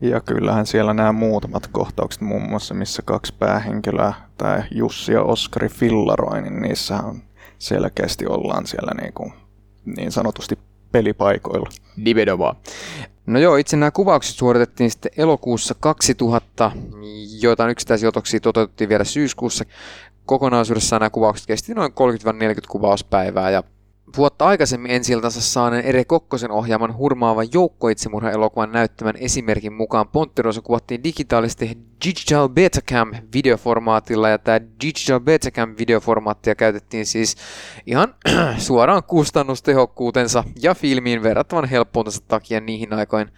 Ja kyllähän siellä nämä muutamat kohtaukset, muun muassa missä kaksi päähenkilöä, tai Jussi ja Oskari fillaroi, niin niissähän selkeästi ollaan siellä niin, kuin, niin sanotusti pelipaikoilla. Divedova. No joo, itse nämä kuvaukset suoritettiin sitten elokuussa 2000, joitain yksittäisiä otoksia toteutettiin vielä syyskuussa. Kokonaisuudessaan nämä kuvaukset kesti noin 30-40 kuvauspäivää ja Vuotta aikaisemmin ensi saaneen Ere Kokkosen ohjaaman hurmaavan joukkoitsemurha-elokuvan näyttämän esimerkin mukaan Ponterosa kuvattiin digitaalisesti Digital Betacam videoformaatilla ja tämä Digital Betacam videoformaattia käytettiin siis ihan *clears throat* suoraan kustannustehokkuutensa ja filmiin verrattavan helppoutensa takia niihin aikoin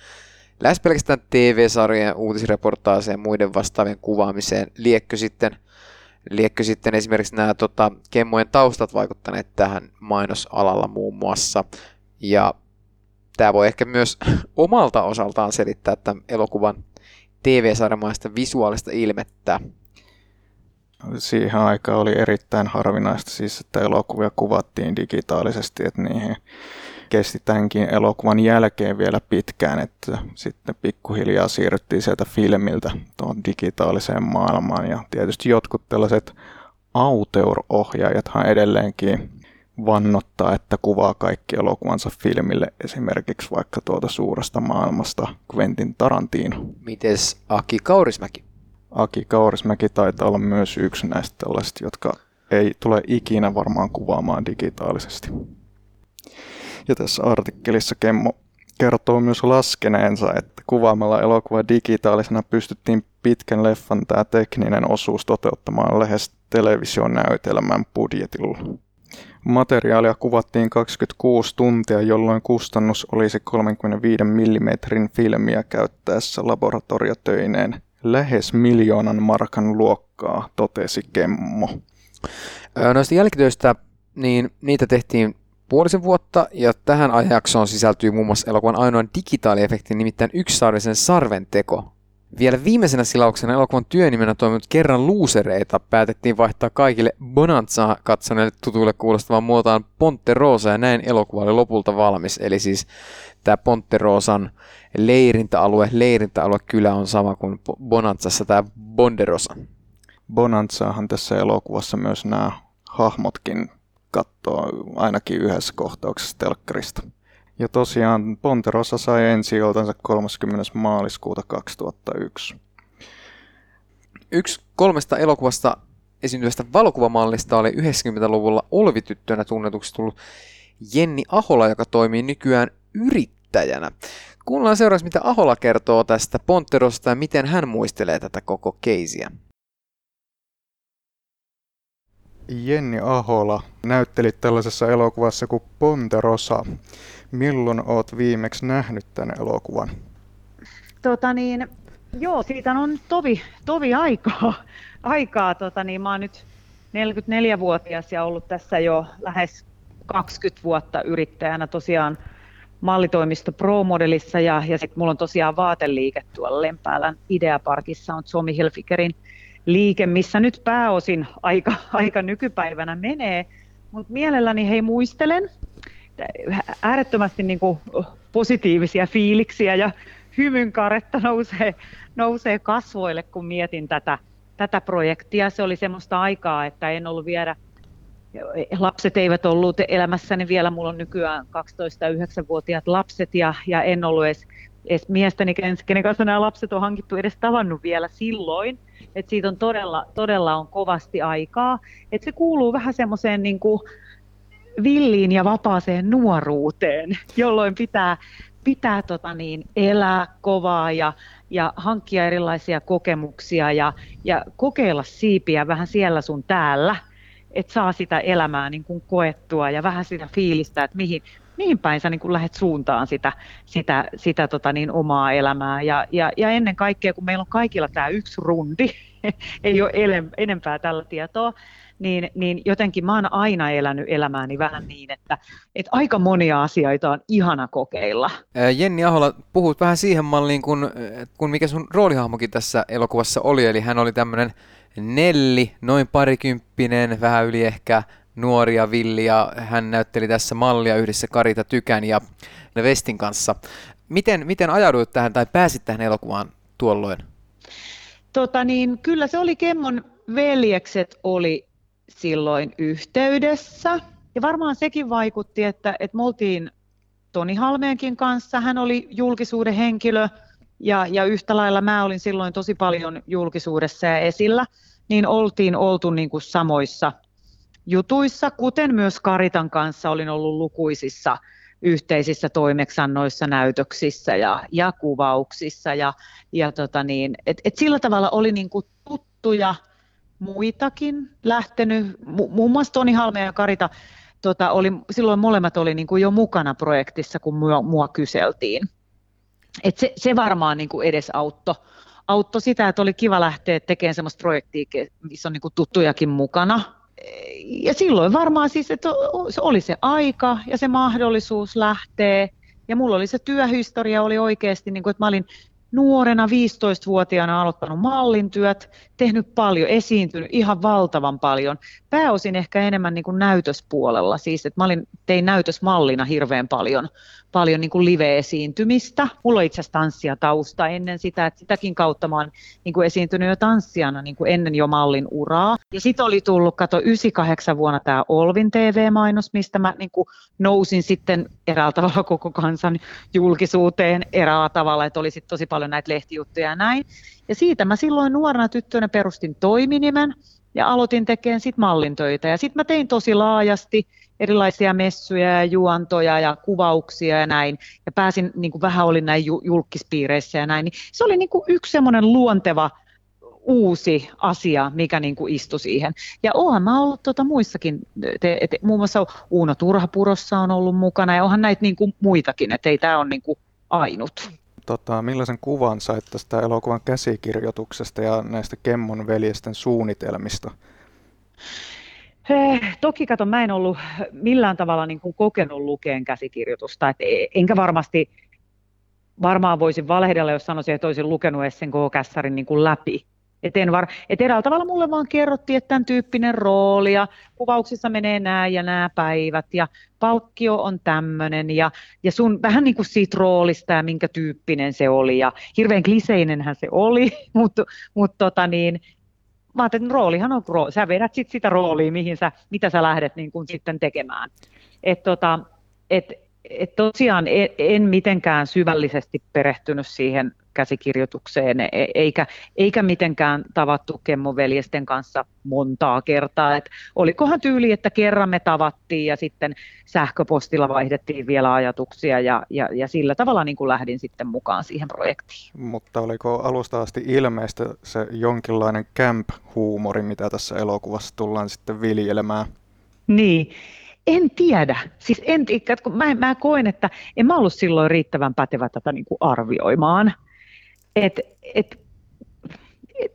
lähes pelkästään TV-sarjojen, uutisreportaaseen ja muiden vastaavien kuvaamiseen. Liekkö sitten – Liekkö sitten esimerkiksi nämä tota, kemmojen taustat vaikuttaneet tähän mainosalalla muun muassa. Ja tämä voi ehkä myös *laughs* omalta osaltaan selittää tämän elokuvan TV-sarjamaista visuaalista ilmettä. Siihen aikaan oli erittäin harvinaista siis, että elokuvia kuvattiin digitaalisesti, että niihin kesti tämänkin elokuvan jälkeen vielä pitkään, että sitten pikkuhiljaa siirryttiin sieltä filmiltä tuon digitaaliseen maailmaan. Ja tietysti jotkut tällaiset auteur-ohjaajathan edelleenkin vannottaa, että kuvaa kaikki elokuvansa filmille, esimerkiksi vaikka tuota suuresta maailmasta Quentin Tarantino. Mites Aki Kaurismäki? Aki Kaurismäki taitaa olla myös yksi näistä tällaisista, jotka ei tule ikinä varmaan kuvaamaan digitaalisesti. Ja tässä artikkelissa Kemmo kertoo myös laskeneensa, että kuvaamalla elokuva digitaalisena pystyttiin pitkän leffan tämä tekninen osuus toteuttamaan lähes televisionäytelmän budjetilla. Materiaalia kuvattiin 26 tuntia, jolloin kustannus olisi 35 mm filmiä käyttäessä laboratoriotöineen lähes miljoonan markan luokkaa, totesi Kemmo. Noista jälkitöistä, niin niitä tehtiin puolisen vuotta, ja tähän ajanjaksoon sisältyy muun muassa elokuvan ainoan digitaaliefekti, nimittäin yksisaarisen sarven teko. Vielä viimeisenä silauksena elokuvan työnimenä toiminut kerran luusereita päätettiin vaihtaa kaikille Bonanza katsoneille tutuille kuulostavaan muotoaan Ponte Rosa ja näin elokuva oli lopulta valmis. Eli siis tämä Ponte Rosan leirintäalue, leirintäalue kyllä on sama kuin Bonanzassa tämä Bonderosa. Bonanzahan tässä elokuvassa myös nämä hahmotkin katsoo ainakin yhdessä kohtauksessa telkkarista. Ja tosiaan Ponterossa sai ensi 30. maaliskuuta 2001. Yksi kolmesta elokuvasta esiintyvästä valokuvamallista oli 90-luvulla Olvityttönä tunnetuksi tullut Jenni Ahola, joka toimii nykyään yrittäjänä. Kuunnellaan seuraavaksi, mitä Ahola kertoo tästä Ponterosta ja miten hän muistelee tätä koko keisiä. Jenni Ahola näytteli tällaisessa elokuvassa kuin Ponterosa. Milloin oot viimeksi nähnyt tämän elokuvan? Tota niin, joo, siitä on tovi, tovi aikaa. *laughs* aikaa tota niin, mä oon nyt 44-vuotias ja ollut tässä jo lähes 20 vuotta yrittäjänä tosiaan mallitoimisto Pro-modelissa ja, ja sitten mulla on tosiaan vaateliike tuolla Lempäälän Ideaparkissa on Tommy Hilfikerin liike, missä nyt pääosin aika, aika nykypäivänä menee, mutta mielelläni hei muistelen. Äärettömästi niin kuin positiivisia fiiliksiä ja hymynkaretta nousee, nousee kasvoille, kun mietin tätä, tätä projektia. Se oli semmoista aikaa, että en ollut vielä, lapset eivät ollut elämässäni vielä, mulla on nykyään 12- ja 9-vuotiaat lapset ja, ja en ollut edes, edes miestäni, kenen kanssa nämä lapset on hankittu edes tavannut vielä silloin. Et siitä on todella, todella on kovasti aikaa. Et se kuuluu vähän semmoiseen niin villiin ja vapaaseen nuoruuteen, jolloin pitää, pitää tota niin, elää kovaa ja, ja hankkia erilaisia kokemuksia ja, ja kokeilla siipiä vähän siellä sun täällä, että saa sitä elämää niin kuin koettua ja vähän sitä fiilistä, että mihin, mihin päin sä niin lähdet suuntaan sitä, sitä, sitä tota niin, omaa elämää. Ja, ja, ja ennen kaikkea, kun meillä on kaikilla tämä yksi rundi, *laughs* ei ole enempää tällä tietoa, niin, niin jotenkin mä oon aina elänyt elämääni vähän niin, että, että aika monia asioita on ihana kokeilla. Jenni Ahola, puhut vähän siihen malliin, kun, kun mikä sun roolihahmokin tässä elokuvassa oli, eli hän oli tämmöinen Nelli, noin parikymppinen, vähän yli ehkä nuoria villi, ja hän näytteli tässä mallia yhdessä Karita Tykän ja Vestin kanssa. Miten, miten ajauduit tähän tai pääsit tähän elokuvaan tuolloin? Tota niin, kyllä se oli Kemmon veljekset oli silloin yhteydessä. Ja varmaan sekin vaikutti, että, että me oltiin Toni Halmeenkin kanssa. Hän oli julkisuuden henkilö ja, ja yhtä lailla mä olin silloin tosi paljon julkisuudessa ja esillä. Niin oltiin oltu niin kuin samoissa jutuissa, kuten myös Karitan kanssa olin ollut lukuisissa yhteisissä toimeksannoissa, näytöksissä ja, ja kuvauksissa. Ja, ja tota niin, et, et sillä tavalla oli niin kuin tuttuja muitakin lähtenyt, muun muassa Toni Halme ja Karita, tota, oli, silloin molemmat oli niin kuin jo mukana projektissa, kun mua, mua kyseltiin. Et se, se varmaan niin kuin edes auttoi auttoi sitä, että oli kiva lähteä tekemään sellaista projektia, missä on niin kuin tuttujakin mukana. Ja silloin varmaan siis, että oli se aika ja se mahdollisuus lähteä. Ja mulla oli se työhistoria oli oikeasti, niin kuin, että mä olin nuorena 15-vuotiaana aloittanut mallintyöt, tehnyt paljon, esiintynyt ihan valtavan paljon. Pääosin ehkä enemmän niin kuin näytöspuolella, siis että mä olin, tein näytösmallina hirveän paljon, paljon niin kuin live-esiintymistä. Mulla on itse asiassa tanssia tausta ennen sitä, että sitäkin kautta mä oon niin kuin esiintynyt jo tanssijana niin kuin ennen jo mallin uraa. Ja sitten oli tullut, kato, 98 vuonna tämä Olvin TV-mainos, mistä mä niin kuin nousin sitten eräällä tavalla koko kansan julkisuuteen eräällä tavalla, että oli sitten tosi paljon näitä lehtijuttuja ja näin. Ja siitä mä silloin nuorena tyttönä perustin toiminimen ja aloitin tekemään sitten mallintöitä. Ja sitten mä tein tosi laajasti erilaisia messuja ja juontoja ja kuvauksia ja näin. Ja pääsin, niin kuin vähän olin näin julkispiireissä ja näin. Niin se oli niin kuin yksi semmoinen luonteva uusi asia, mikä niin kuin istui siihen. Ja oonhan mä ollut tuota muissakin, te, et, muun muassa Uuno Turhapurossa on ollut mukana ja onhan näitä niin kuin muitakin, että ei tämä ole niin kuin ainut. Tota, millaisen kuvan sait tästä elokuvan käsikirjoituksesta ja näistä Kemmon veljesten suunnitelmista? Toki kato, mä en ollut millään tavalla niin kuin kokenut lukeen käsikirjoitusta, et e, enkä varmasti varmaan voisin valehdella, jos sanoisin, että olisin lukenut edes sen koko kässärin niin kuin läpi. Et, en var, et eräällä tavalla mulle vaan kerrottiin, että tämän tyyppinen rooli ja kuvauksissa menee nämä ja nämä päivät ja palkkio on tämmöinen ja, ja sun vähän niin kuin siitä roolista ja minkä tyyppinen se oli ja hirveän kliseinenhän se oli, *laughs* mutta mut tota niin, mä ajattelin, että roolihan on rooli. Sä vedät sit sitä roolia, mihin sä, mitä sä lähdet niin kuin sitten tekemään. Et tota, et, et tosiaan en, en mitenkään syvällisesti perehtynyt siihen käsikirjoitukseen, e, eikä, eikä mitenkään tavattu Kemmoveljesten kanssa montaa kertaa. Et olikohan tyyli, että kerran me tavattiin ja sitten sähköpostilla vaihdettiin vielä ajatuksia ja, ja, ja sillä tavalla niin kuin lähdin sitten mukaan siihen projektiin. Mutta oliko alusta asti ilmeistä se jonkinlainen camp-huumori, mitä tässä elokuvassa tullaan sitten viljelemään? Niin, en tiedä. Siis en, kun mä, mä koen, että en mä ollut silloin riittävän pätevä tätä niin kuin arvioimaan. Et, et,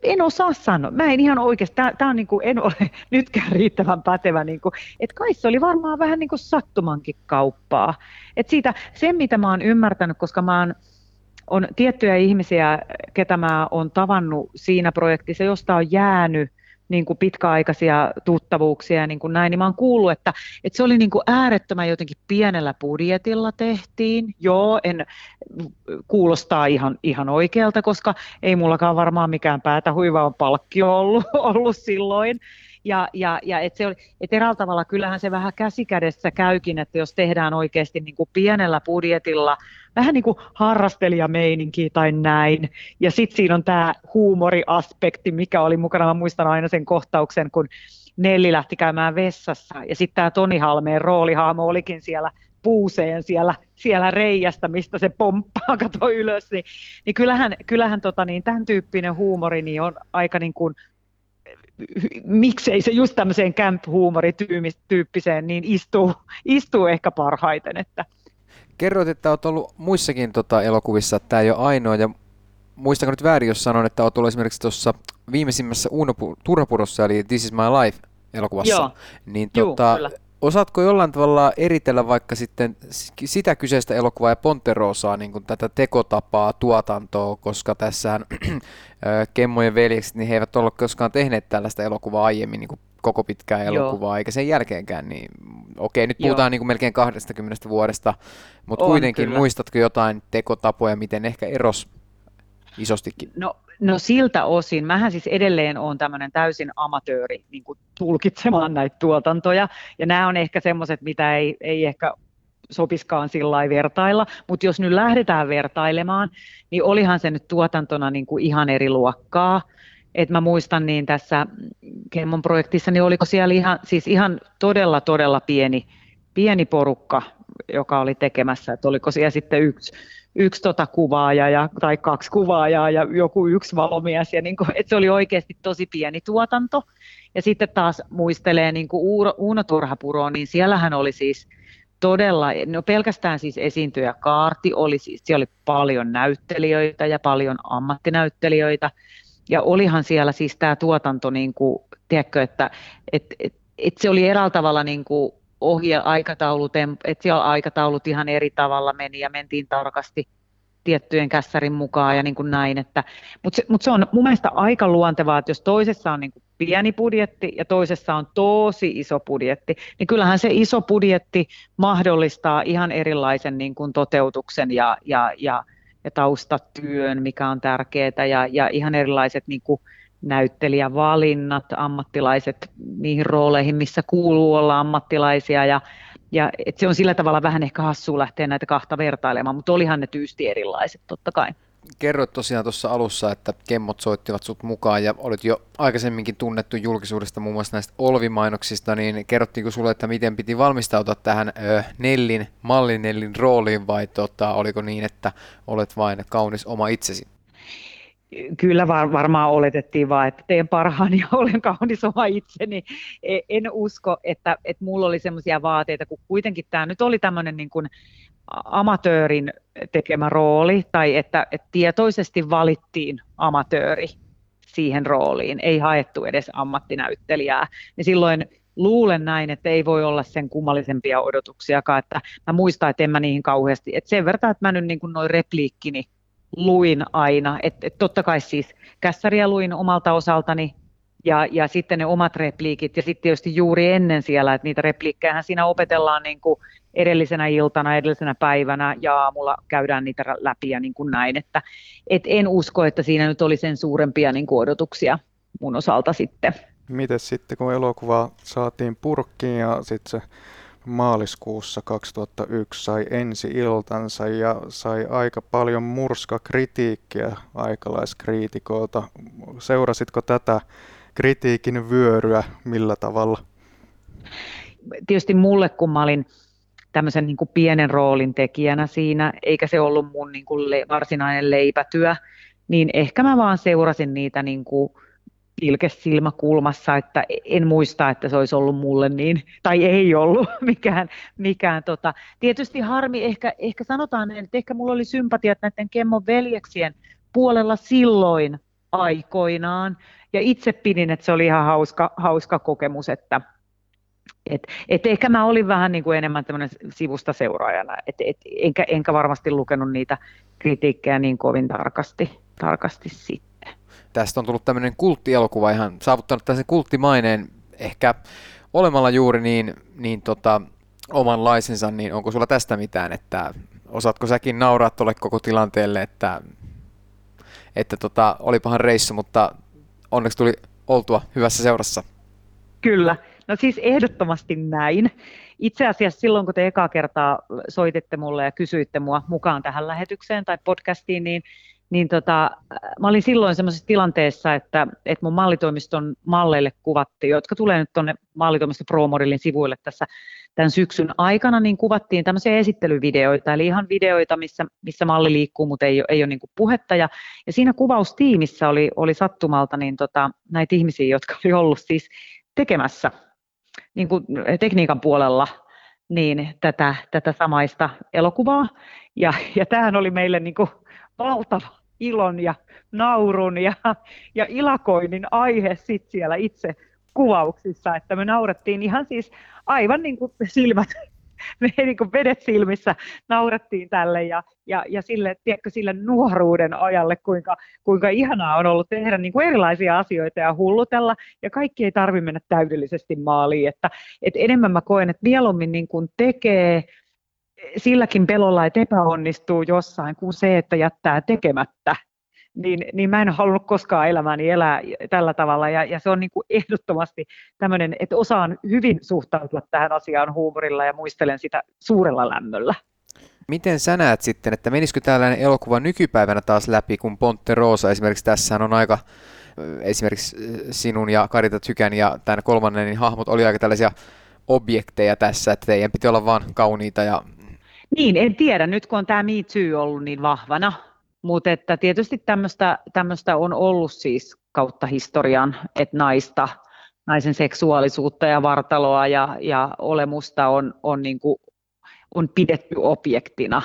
en osaa sanoa. Mä en ihan oikeasti, tämä on niin kuin, en ole *laughs* nytkään riittävän pätevä. Niin kuin, että kai se oli varmaan vähän niin kuin sattumankin kauppaa. Et siitä, sen mitä mä oon ymmärtänyt, koska mä oon, on tiettyjä ihmisiä, ketä mä oon tavannut siinä projektissa, josta on jäänyt niin kuin pitkäaikaisia tuttavuuksia ja niin kuin näin, niin mä oon kuullut, että, että se oli niin kuin äärettömän jotenkin pienellä budjetilla tehtiin. Joo, en kuulostaa ihan, ihan oikealta, koska ei mullakaan varmaan mikään päätä huiva palkkio ollut, *laughs* ollut silloin. Ja, ja, ja et se oli, et eräällä tavalla kyllähän se vähän käsikädessä käykin, että jos tehdään oikeasti niin kuin pienellä budjetilla vähän niin kuin harrastelijameininki tai näin. Ja sitten siinä on tämä huumoriaspekti, mikä oli mukana. Mä muistan aina sen kohtauksen, kun Nelli lähti käymään vessassa ja sitten tämä Toni Halmeen roolihaamo olikin siellä puuseen siellä, siellä reijästä, mistä se pomppaa, kato ylös, niin, niin kyllähän, kyllähän tota, niin, tämän tyyppinen huumori niin on aika niin kuin miksei se just tämmöiseen camp-huumorityyppiseen niin istuu, istuu ehkä parhaiten. Että. Kerroit, että olet ollut muissakin tota, elokuvissa, että tämä ei ole ainoa, ja muistanko nyt väärin, jos sanon, että olet ollut esimerkiksi tuossa viimeisimmässä Uno Turhapurossa, eli This is my life elokuvassa. Joo. Niin, tota, Juu, osaatko jollain tavalla eritellä vaikka sitten sitä kyseistä elokuvaa ja Ponterosaa, niin kuin tätä tekotapaa, tuotantoa, koska tässä *clears throat* Kemmojen veljekset, niin he eivät ole koskaan tehneet tällaista elokuvaa aiemmin niin kuin koko pitkää elokuvaa, Joo. eikä sen jälkeenkään, niin okei, nyt puhutaan niin kuin melkein 20 vuodesta, mutta On, kuitenkin kyllä. muistatko jotain tekotapoja, miten ehkä eros isostikin? No No siltä osin, mähän siis edelleen on tämmöinen täysin amatööri niin kuin tulkitsemaan näitä tuotantoja, ja nämä on ehkä semmoiset, mitä ei, ei ehkä sopiskaan sillä vertailla, mutta jos nyt lähdetään vertailemaan, niin olihan se nyt tuotantona niin kuin ihan eri luokkaa. Et mä muistan niin tässä Kemmon projektissa, niin oliko siellä ihan, siis ihan todella, todella pieni, pieni porukka, joka oli tekemässä, että oliko siellä sitten yksi, yksi tota kuvaaja ja, tai kaksi kuvaajaa ja joku yksi valomies. Ja niin kuin, että se oli oikeasti tosi pieni tuotanto. Ja sitten taas muistelee niin kuin Uuno, Turhapuro, niin siellähän oli siis todella, no pelkästään siis esiintyjä kaarti oli siis, siellä oli paljon näyttelijöitä ja paljon ammattinäyttelijöitä. Ja olihan siellä siis tämä tuotanto, niin kuin, tiedätkö, että et, et, et se oli eräällä tavalla niin kuin ohje, aikataulut, että siellä aikataulut ihan eri tavalla meni ja mentiin tarkasti tiettyjen kässärin mukaan ja niin kuin näin. Että, mutta, se, mutta se on mun mielestä aika luontevaa, että jos toisessa on niin kuin pieni budjetti ja toisessa on tosi iso budjetti, niin kyllähän se iso budjetti mahdollistaa ihan erilaisen niin kuin toteutuksen ja, ja, ja, ja taustatyön, mikä on tärkeää ja, ja ihan erilaiset niin kuin, näyttelijävalinnat, ammattilaiset niihin rooleihin, missä kuuluu olla ammattilaisia ja, ja et se on sillä tavalla vähän ehkä hassua lähteä näitä kahta vertailemaan, mutta olihan ne tyysti erilaiset totta kai. Kerroit tosiaan tuossa alussa, että kemmot soittivat sut mukaan ja olit jo aikaisemminkin tunnettu julkisuudesta muun muassa näistä Olvi-mainoksista, niin kerrottiinko sulle, että miten piti valmistautua tähän ö, Nellin, mallin Nellin rooliin vai tota, oliko niin, että olet vain kaunis oma itsesi? Kyllä var, varmaan oletettiin vaan, että teen parhaani ja *laughs* olen kaunis oma itseni. E, en usko, että, että mulla oli semmoisia vaateita, kun kuitenkin tämä nyt oli tämmöinen niin kuin amatöörin tekemä rooli, tai että, että tietoisesti valittiin amatööri siihen rooliin, ei haettu edes ammattinäyttelijää, niin silloin luulen näin, että ei voi olla sen kummallisempia odotuksiakaan, että mä muistan, että en mä niihin kauheasti, että sen verran, että mä nyt niin kuin noin repliikkini luin aina, että, että totta kai siis kässäriä luin omalta osaltani, ja, ja sitten ne omat repliikit, ja sitten tietysti juuri ennen siellä, että niitä repliikkejä siinä opetellaan niin kuin edellisenä iltana, edellisenä päivänä, ja aamulla käydään niitä läpi ja niin kuin näin, että et en usko, että siinä nyt oli sen suurempia niin kuin odotuksia mun osalta sitten. Miten sitten, kun elokuva saatiin purkkiin ja sitten se maaliskuussa 2001 sai ensi iltansa ja sai aika paljon murskakritiikkiä aikalaiskriitikoilta. Seurasitko tätä kritiikin vyöryä millä tavalla? Tietysti mulle, kun mä olin tämmöisen niin kuin pienen roolin tekijänä siinä, eikä se ollut mun niin kuin le- varsinainen leipätyö, niin ehkä mä vaan seurasin niitä niin kuin silmäkulmassa, että en muista, että se olisi ollut mulle niin, tai ei ollut *laughs* mikään, mikään tota. tietysti harmi, ehkä, ehkä sanotaan, että ehkä mulla oli sympatiat näiden Kemmon veljeksien puolella silloin aikoinaan, ja itse pidin, että se oli ihan hauska, hauska kokemus, että et, et ehkä mä olin vähän niin kuin enemmän tämmöinen sivusta seuraajana, et, et, enkä, enkä varmasti lukenut niitä kritiikkejä niin kovin tarkasti, tarkasti sitten. Tästä on tullut tämmöinen kulttielokuva, ihan saavuttanut tämmöisen kulttimaineen, ehkä olemalla juuri niin, niin tota, omanlaisensa, niin onko sulla tästä mitään, että osaatko säkin nauraa tuolle koko tilanteelle, että, että tota, olipahan reissu, mutta onneksi tuli oltua hyvässä seurassa. Kyllä, no siis ehdottomasti näin. Itse asiassa silloin, kun te ekaa kertaa soititte mulle ja kysyitte mua mukaan tähän lähetykseen tai podcastiin, niin, niin tota, mä olin silloin semmoisessa tilanteessa, että, että mun mallitoimiston malleille kuvattiin, jotka tulee nyt tuonne mallitoimisto Promorillin sivuille tässä tämän syksyn aikana, niin kuvattiin tämmöisiä esittelyvideoita, eli ihan videoita, missä, missä malli liikkuu, mutta ei ei ole niin puhetta. Ja, ja siinä kuvaustiimissä oli, oli sattumalta niin tota, näitä ihmisiä, jotka oli ollut siis tekemässä niin kuin tekniikan puolella niin tätä, tätä samaista elokuvaa. Ja, ja tämähän oli meille niin kuin valtava ilon ja naurun ja, ja ilakoinnin aihe sit siellä itse kuvauksissa, että me naurettiin ihan siis aivan niin kuin silmät, *laughs* me niin kuin vedet silmissä naurettiin tälle ja, ja, ja sille, tiedätkö, sille nuoruuden ajalle, kuinka, kuinka ihanaa on ollut tehdä niin kuin erilaisia asioita ja hullutella, ja kaikki ei tarvitse mennä täydellisesti maaliin, että, että enemmän mä koen, että mieluummin niin kuin tekee silläkin pelolla, että epäonnistuu jossain, kuin se, että jättää tekemättä niin, niin mä en halunnut koskaan elämääni elää tällä tavalla. Ja, ja se on niin kuin ehdottomasti tämmöinen, että osaan hyvin suhtautua tähän asiaan huumorilla ja muistelen sitä suurella lämmöllä. Miten sä näet sitten, että menisikö tällainen elokuva nykypäivänä taas läpi, kun Ponte Rosa esimerkiksi tässä on aika, esimerkiksi sinun ja Karita Tykän ja tämän kolmannen niin hahmot oli aika tällaisia objekteja tässä, että teidän piti olla vaan kauniita ja niin, en tiedä. Nyt kun on tämä Me Too ollut niin vahvana, mutta että tietysti tämmöistä on ollut siis kautta historian, että naista, naisen seksuaalisuutta ja vartaloa ja, ja olemusta on, on, niin kuin, on pidetty objektina.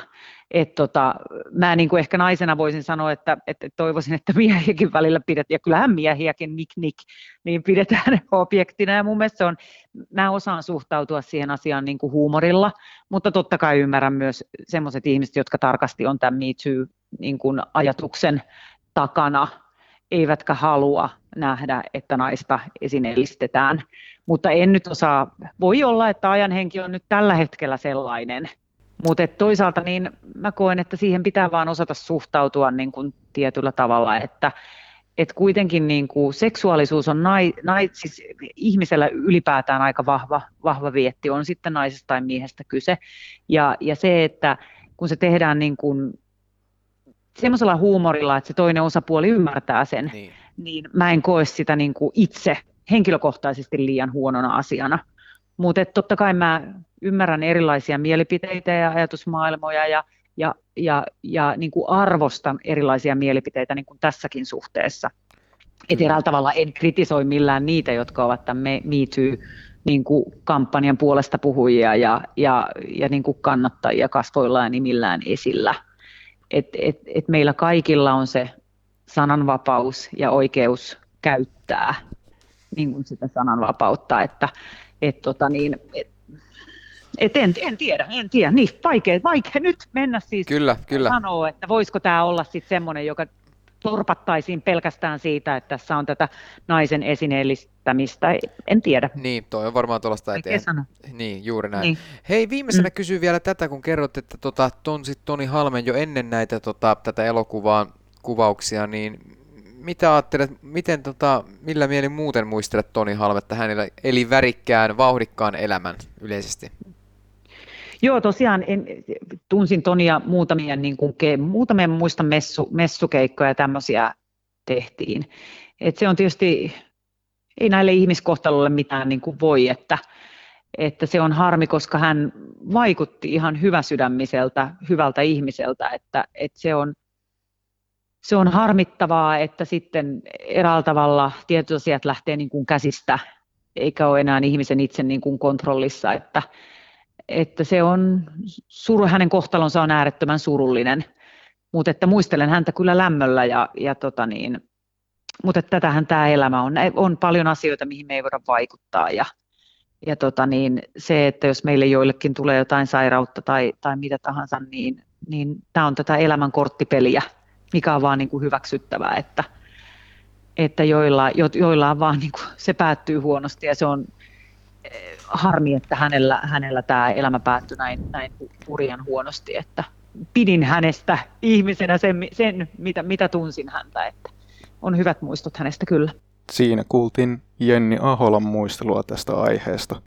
Et tota, mä niin kuin ehkä naisena voisin sanoa, että, että toivoisin, että miehiäkin välillä pidetään, ja kyllähän miehiäkin nik nik, niin pidetään *laughs* objektina. Ja mun mielestä se on, mä osaan suhtautua siihen asiaan niin kuin huumorilla, mutta totta kai ymmärrän myös sellaiset ihmiset, jotka tarkasti on tämän Me Too niin kuin ajatuksen takana, eivätkä halua nähdä, että naista esineellistetään. Mutta en nyt osaa, voi olla, että ajanhenki on nyt tällä hetkellä sellainen, mutta toisaalta niin mä koen, että siihen pitää vaan osata suhtautua niin kuin tietyllä tavalla, että et kuitenkin niin kuin seksuaalisuus on nai, nai, siis ihmisellä ylipäätään aika vahva, vahva vietti, on sitten naisesta tai miehestä kyse. Ja, ja se, että kun se tehdään niin kuin semmoisella huumorilla, että se toinen osapuoli ymmärtää sen, niin, niin mä en koe sitä niin kuin itse henkilökohtaisesti liian huonona asiana. Mutta totta kai mä ymmärrän erilaisia mielipiteitä ja ajatusmaailmoja ja ja, ja, ja niin kuin arvostan erilaisia mielipiteitä niin kuin tässäkin suhteessa. Et eräällä tavalla en kritisoi millään niitä, jotka ovat tämän Me, Me Too niin kuin kampanjan puolesta puhujia ja, ja, ja niin kuin kannattajia kasvoillaan ja nimillään esillä. Et, et, et meillä kaikilla on se sananvapaus ja oikeus käyttää niin kuin sitä sananvapautta, että et, tota niin, et, et en, en, tiedä, en tiedä, niin vaikea, vaikea nyt mennä siis kyllä, kyllä. sanoa, että voisiko tämä olla sitten semmoinen, joka torpattaisiin pelkästään siitä, että tässä on tätä naisen esineellistämistä. En tiedä. Niin, toi on varmaan tuollaista eteen. Niin, juuri näin. Niin. Hei, viimeisenä mm. kysyn vielä tätä, kun kerrot, että tota, ton sit Toni Halmen jo ennen näitä tota, tätä elokuvaa kuvauksia, niin mitä ajattelet, miten, tota, millä mielin muuten muistelet Toni Halmetta hänellä eli värikkään, vauhdikkaan elämän yleisesti? Joo, tosiaan en, tunsin Tonia muutamia, niin kuin, muutamia muista messu, messukeikkoja ja tämmöisiä tehtiin. Et se on tietysti, ei näille ihmiskohtalolle mitään niin kuin voi, että, että se on harmi, koska hän vaikutti ihan hyväsydämiseltä, hyvältä ihmiseltä, että, että se, on, se on harmittavaa, että sitten eräällä tavalla tietyt asiat lähtee niin kuin käsistä, eikä ole enää ihmisen itse niin kuin kontrollissa, että, että se on, suru, hänen kohtalonsa on äärettömän surullinen, mutta että muistelen häntä kyllä lämmöllä ja, ja tota niin, mutta tätähän tämä elämä on. On paljon asioita, mihin me ei voida vaikuttaa ja, ja tota niin, se, että jos meille joillekin tulee jotain sairautta tai, tai mitä tahansa, niin, niin tämä on tätä elämän korttipeliä, mikä on vaan niin kuin hyväksyttävää, että, että joilla, jo, joilla on vaan niin kuin, se päättyy huonosti ja se on, harmi, että hänellä, hänellä tämä elämä päättyi näin, näin hurjan huonosti, että pidin hänestä ihmisenä sen, sen mitä, mitä tunsin häntä, että on hyvät muistot hänestä kyllä. Siinä kuultiin Jenni Aholan muistelua tästä aiheesta.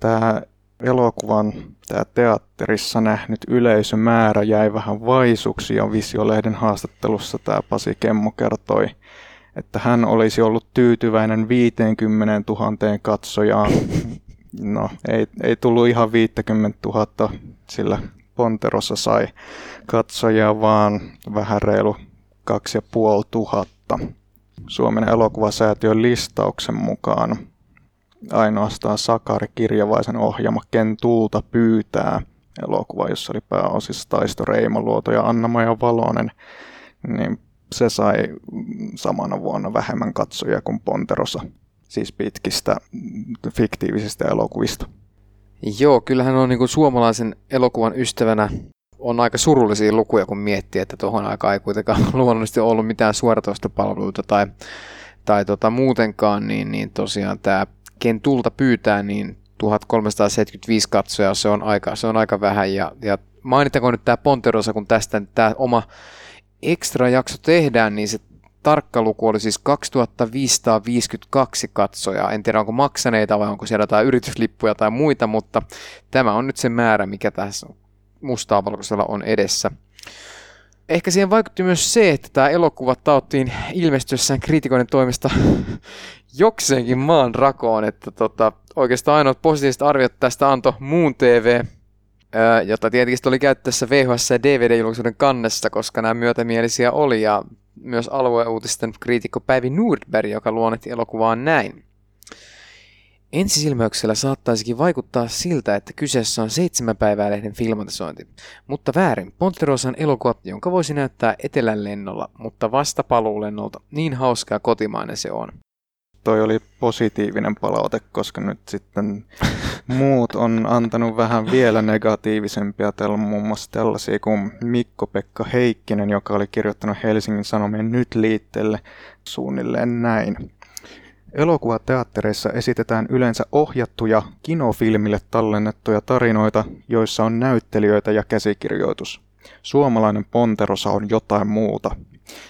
Tämä elokuvan, tämä teatterissa nähnyt yleisömäärä jäi vähän vaisuksi ja Visiolehden haastattelussa tämä Pasi Kemmo kertoi, että hän olisi ollut tyytyväinen 50 000 katsojaan. No, ei, ei tullut ihan 50 000, sillä Ponterossa sai katsojia vaan vähän reilu 2500. Suomen elokuvasäätiön listauksen mukaan ainoastaan Sakari Kirjavaisen ohjaama Ken Tuulta pyytää elokuva, jossa oli pääosissa Taisto Reimoluoto ja Anna-Maja Valonen, niin se sai samana vuonna vähemmän katsojia kuin Ponterosa, siis pitkistä fiktiivisistä elokuvista. Joo, kyllähän on niin kuin suomalaisen elokuvan ystävänä on aika surullisia lukuja, kun miettii, että tuohon aikaan ei kuitenkaan *laughs* luonnollisesti ollut mitään suoratoistopalveluita tai, tai tota, muutenkaan, niin, niin tosiaan tämä Ken Tulta pyytää, niin 1375 katsojaa, se on aika, se on aika vähän. Ja, ja mainitakoon nyt tämä Ponterosa, kun tästä tämä oma extra jakso tehdään, niin se tarkka luku oli siis 2552 katsojaa. En tiedä, onko maksaneita vai onko siellä jotain yrityslippuja tai muita, mutta tämä on nyt se määrä, mikä tässä mustaa valkoisella on edessä. Ehkä siihen vaikutti myös se, että tämä elokuva tauttiin ilmestyessään kriitikoiden toimesta *laughs* jokseenkin maan rakoon, että tota, oikeastaan ainoat positiiviset arviot tästä antoi Muun TV, jota tietenkin oli käyttäessä VHS- ja DVD-julkisuuden kannessa, koska nämä myötämielisiä oli, ja myös alueuutisten kriitikko Päivi Nordberg, joka luonnehti elokuvaan näin. Ensisilmäyksellä saattaisikin vaikuttaa siltä, että kyseessä on seitsemän päivää lehden filmatisointi, mutta väärin. Ponterosan elokuva, jonka voisi näyttää etelän lennolla, mutta vasta paluulennolta. Niin hauskaa kotimainen se on toi oli positiivinen palaute, koska nyt sitten muut on antanut vähän vielä negatiivisempia, täällä muun muassa tällaisia kuin Mikko-Pekka Heikkinen, joka oli kirjoittanut Helsingin Sanomien nyt liitteelle suunnilleen näin. Elokuvateattereissa esitetään yleensä ohjattuja kinofilmille tallennettuja tarinoita, joissa on näyttelijöitä ja käsikirjoitus. Suomalainen Ponterosa on jotain muuta,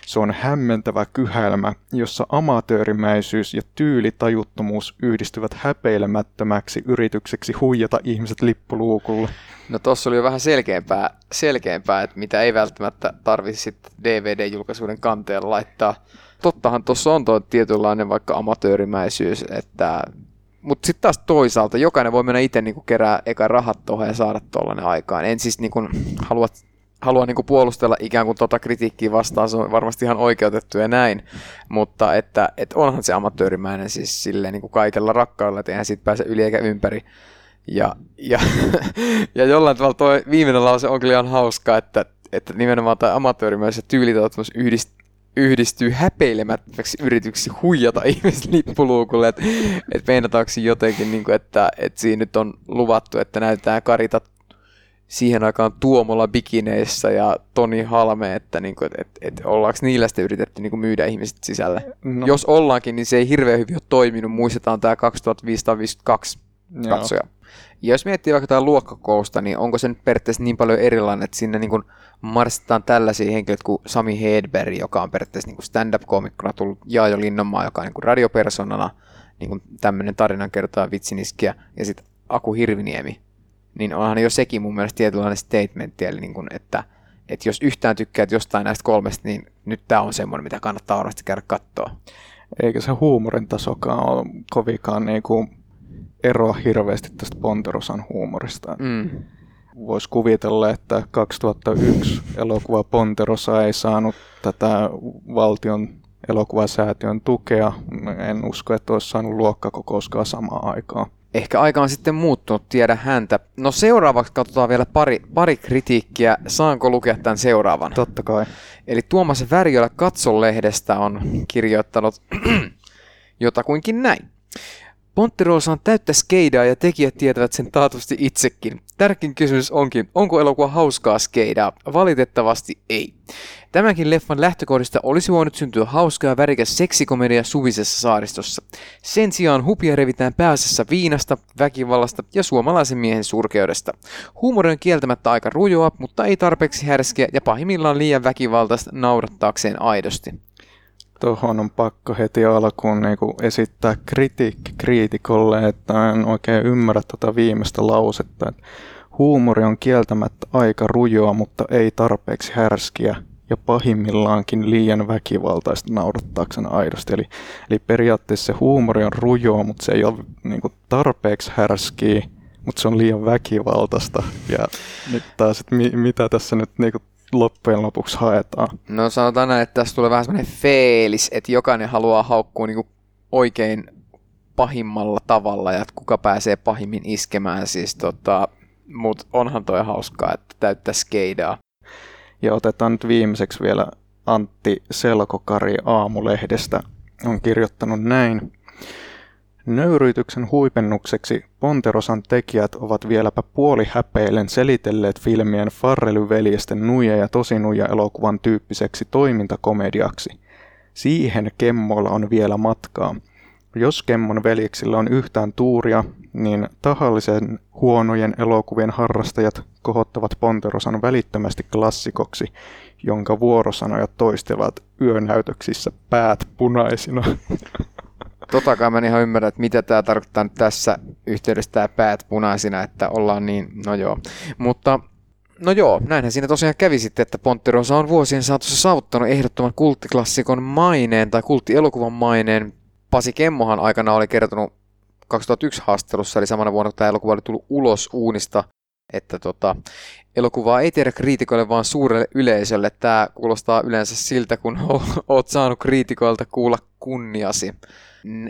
se on hämmentävä kyhälmä, jossa amatöörimäisyys ja tyylitajuttomuus yhdistyvät häpeilemättömäksi yritykseksi huijata ihmiset lippuluukulle. No tossa oli jo vähän selkeämpää, selkeämpää että mitä ei välttämättä tarvitsisi DVD-julkaisuuden kanteen laittaa. Tottahan tuossa on tuo tietynlainen vaikka amatöörimäisyys, että mutta sitten taas toisaalta, jokainen voi mennä itse niinku kerää eka rahat tuohon ja saada tuollainen aikaan. En siis niinku halua halua niin kuin puolustella ikään kuin tota kritiikkiä vastaan, se on varmasti ihan oikeutettu ja näin, mutta että, että onhan se amatöörimäinen siis silleen niin kuin kaikella rakkaudella, että eihän siitä pääse yli eikä ympäri. Ja, ja, *laughs* ja jollain tavalla tuo viimeinen lause on kyllä ihan hauska, että, että nimenomaan tämä amatöörimäisen tyylitautumus yhdist, yhdistyy häpeilemättömäksi yrityksi huijata *laughs* ihmiset lippuluukulle, että et meinataanko jotenkin, niin kuin, että, että siinä nyt on luvattu, että näytetään karita siihen aikaan Tuomolla bikineissä ja Toni Halme, että niinku, et, et, et ollaanko niillä sitten yritetty niinku myydä ihmiset sisälle. No. Jos ollaankin, niin se ei hirveän hyvin ole toiminut. Muistetaan tämä 2552 katsoja. Ja jos miettii vaikka tämä luokkakousta, niin onko se nyt periaatteessa niin paljon erilainen, että sinne niin marssitaan tällaisia henkilöitä kuin Sami Hedberg, joka on periaatteessa niin stand-up-komikkona tullut Jaajo Linnanmaa, joka on niin radiopersonana niin tämmöinen tarinankertoja vitsiniskiä, ja sitten Aku Hirviniemi, niin onhan jo sekin mun mielestä tietynlainen statementti, eli niin kuin, että, että jos yhtään tykkäät jostain näistä kolmesta, niin nyt tämä on semmoinen, mitä kannattaa varmasti käydä katsoa. Eikä se huumorin tasokaan ole kovikaan niin kuin eroa hirveästi tästä Ponterosan huumorista. Mm. Voisi kuvitella, että 2001 elokuva Ponterosa ei saanut tätä valtion elokuvasäätiön tukea. En usko, että olisi saanut luokkakokouskaan samaan aikaan ehkä aika on sitten muuttunut, tiedä häntä. No seuraavaksi katsotaan vielä pari, pari kritiikkiä. Saanko lukea tämän seuraavan? Totta kai. Eli Tuomas Värjölä Katson-lehdestä on kirjoittanut *clears throat* jotakuinkin näin. Ponttiroosa on täyttä skeidaa ja tekijät tietävät sen taatusti itsekin. Tärkein kysymys onkin, onko elokuva hauskaa skeidaa? Valitettavasti ei. Tämänkin leffan lähtökohdista olisi voinut syntyä hauskaa ja värikäs seksikomedia suvisessa saaristossa. Sen sijaan hupia revitään pääsessä viinasta, väkivallasta ja suomalaisen miehen surkeudesta. Huumori on kieltämättä aika rujoa, mutta ei tarpeeksi härskiä ja pahimmillaan liian väkivaltaista naurattaakseen aidosti. Tuohon on pakko heti alkuun niin kuin esittää kritiikki kriitikolle, että en oikein ymmärrä tuota viimeistä lausetta. Huumori on kieltämättä aika rujoa, mutta ei tarpeeksi härskiä ja pahimmillaankin liian väkivaltaista naurattaakseen aidosti. Eli, eli periaatteessa se huumori on rujoa, mutta se ei ole niin kuin, tarpeeksi härskiä, mutta se on liian väkivaltaista. Ja nyt taas, että mi, mitä tässä nyt niin kuin, loppujen lopuksi haetaan? No sanotaan näin, että tässä tulee vähän semmoinen feelis, että jokainen haluaa haukkua niin oikein pahimmalla tavalla ja että kuka pääsee pahimmin iskemään. Siis tota, mutta onhan toi hauskaa, että täyttää skeidaa. Ja otetaan nyt viimeiseksi vielä Antti Selkokari Aamulehdestä. On kirjoittanut näin. Nöyrytyksen huipennukseksi Ponterosan tekijät ovat vieläpä puoli häpeilen selitelleet filmien Farrely-veljesten nuja ja tosinuja elokuvan tyyppiseksi toimintakomediaksi. Siihen Kemmolla on vielä matkaa. Jos Kemmon veljeksillä on yhtään tuuria, niin tahallisen huonojen elokuvien harrastajat kohottavat Ponterosan välittömästi klassikoksi, jonka vuorosanojat toistevat yönäytöksissä päät punaisina. *laughs* Totakaan mä en ihan ymmärrä, että mitä tämä tarkoittaa nyt tässä yhteydessä tämä päät punaisina, että ollaan niin, no joo. Mutta No joo, näinhän siinä tosiaan kävi sitten, että Ponterosa on vuosien saatossa saavuttanut ehdottoman kulttiklassikon maineen tai kulttielokuvan maineen. Pasi Kemmohan aikana oli kertonut 2001 haastattelussa, eli samana vuonna kun tämä elokuva oli tullut ulos uunista, että tota, elokuvaa ei tiedä kriitikoille, vaan suurelle yleisölle. Tämä kuulostaa yleensä siltä, kun *laughs* oot saanut kriitikoilta kuulla kunniasi.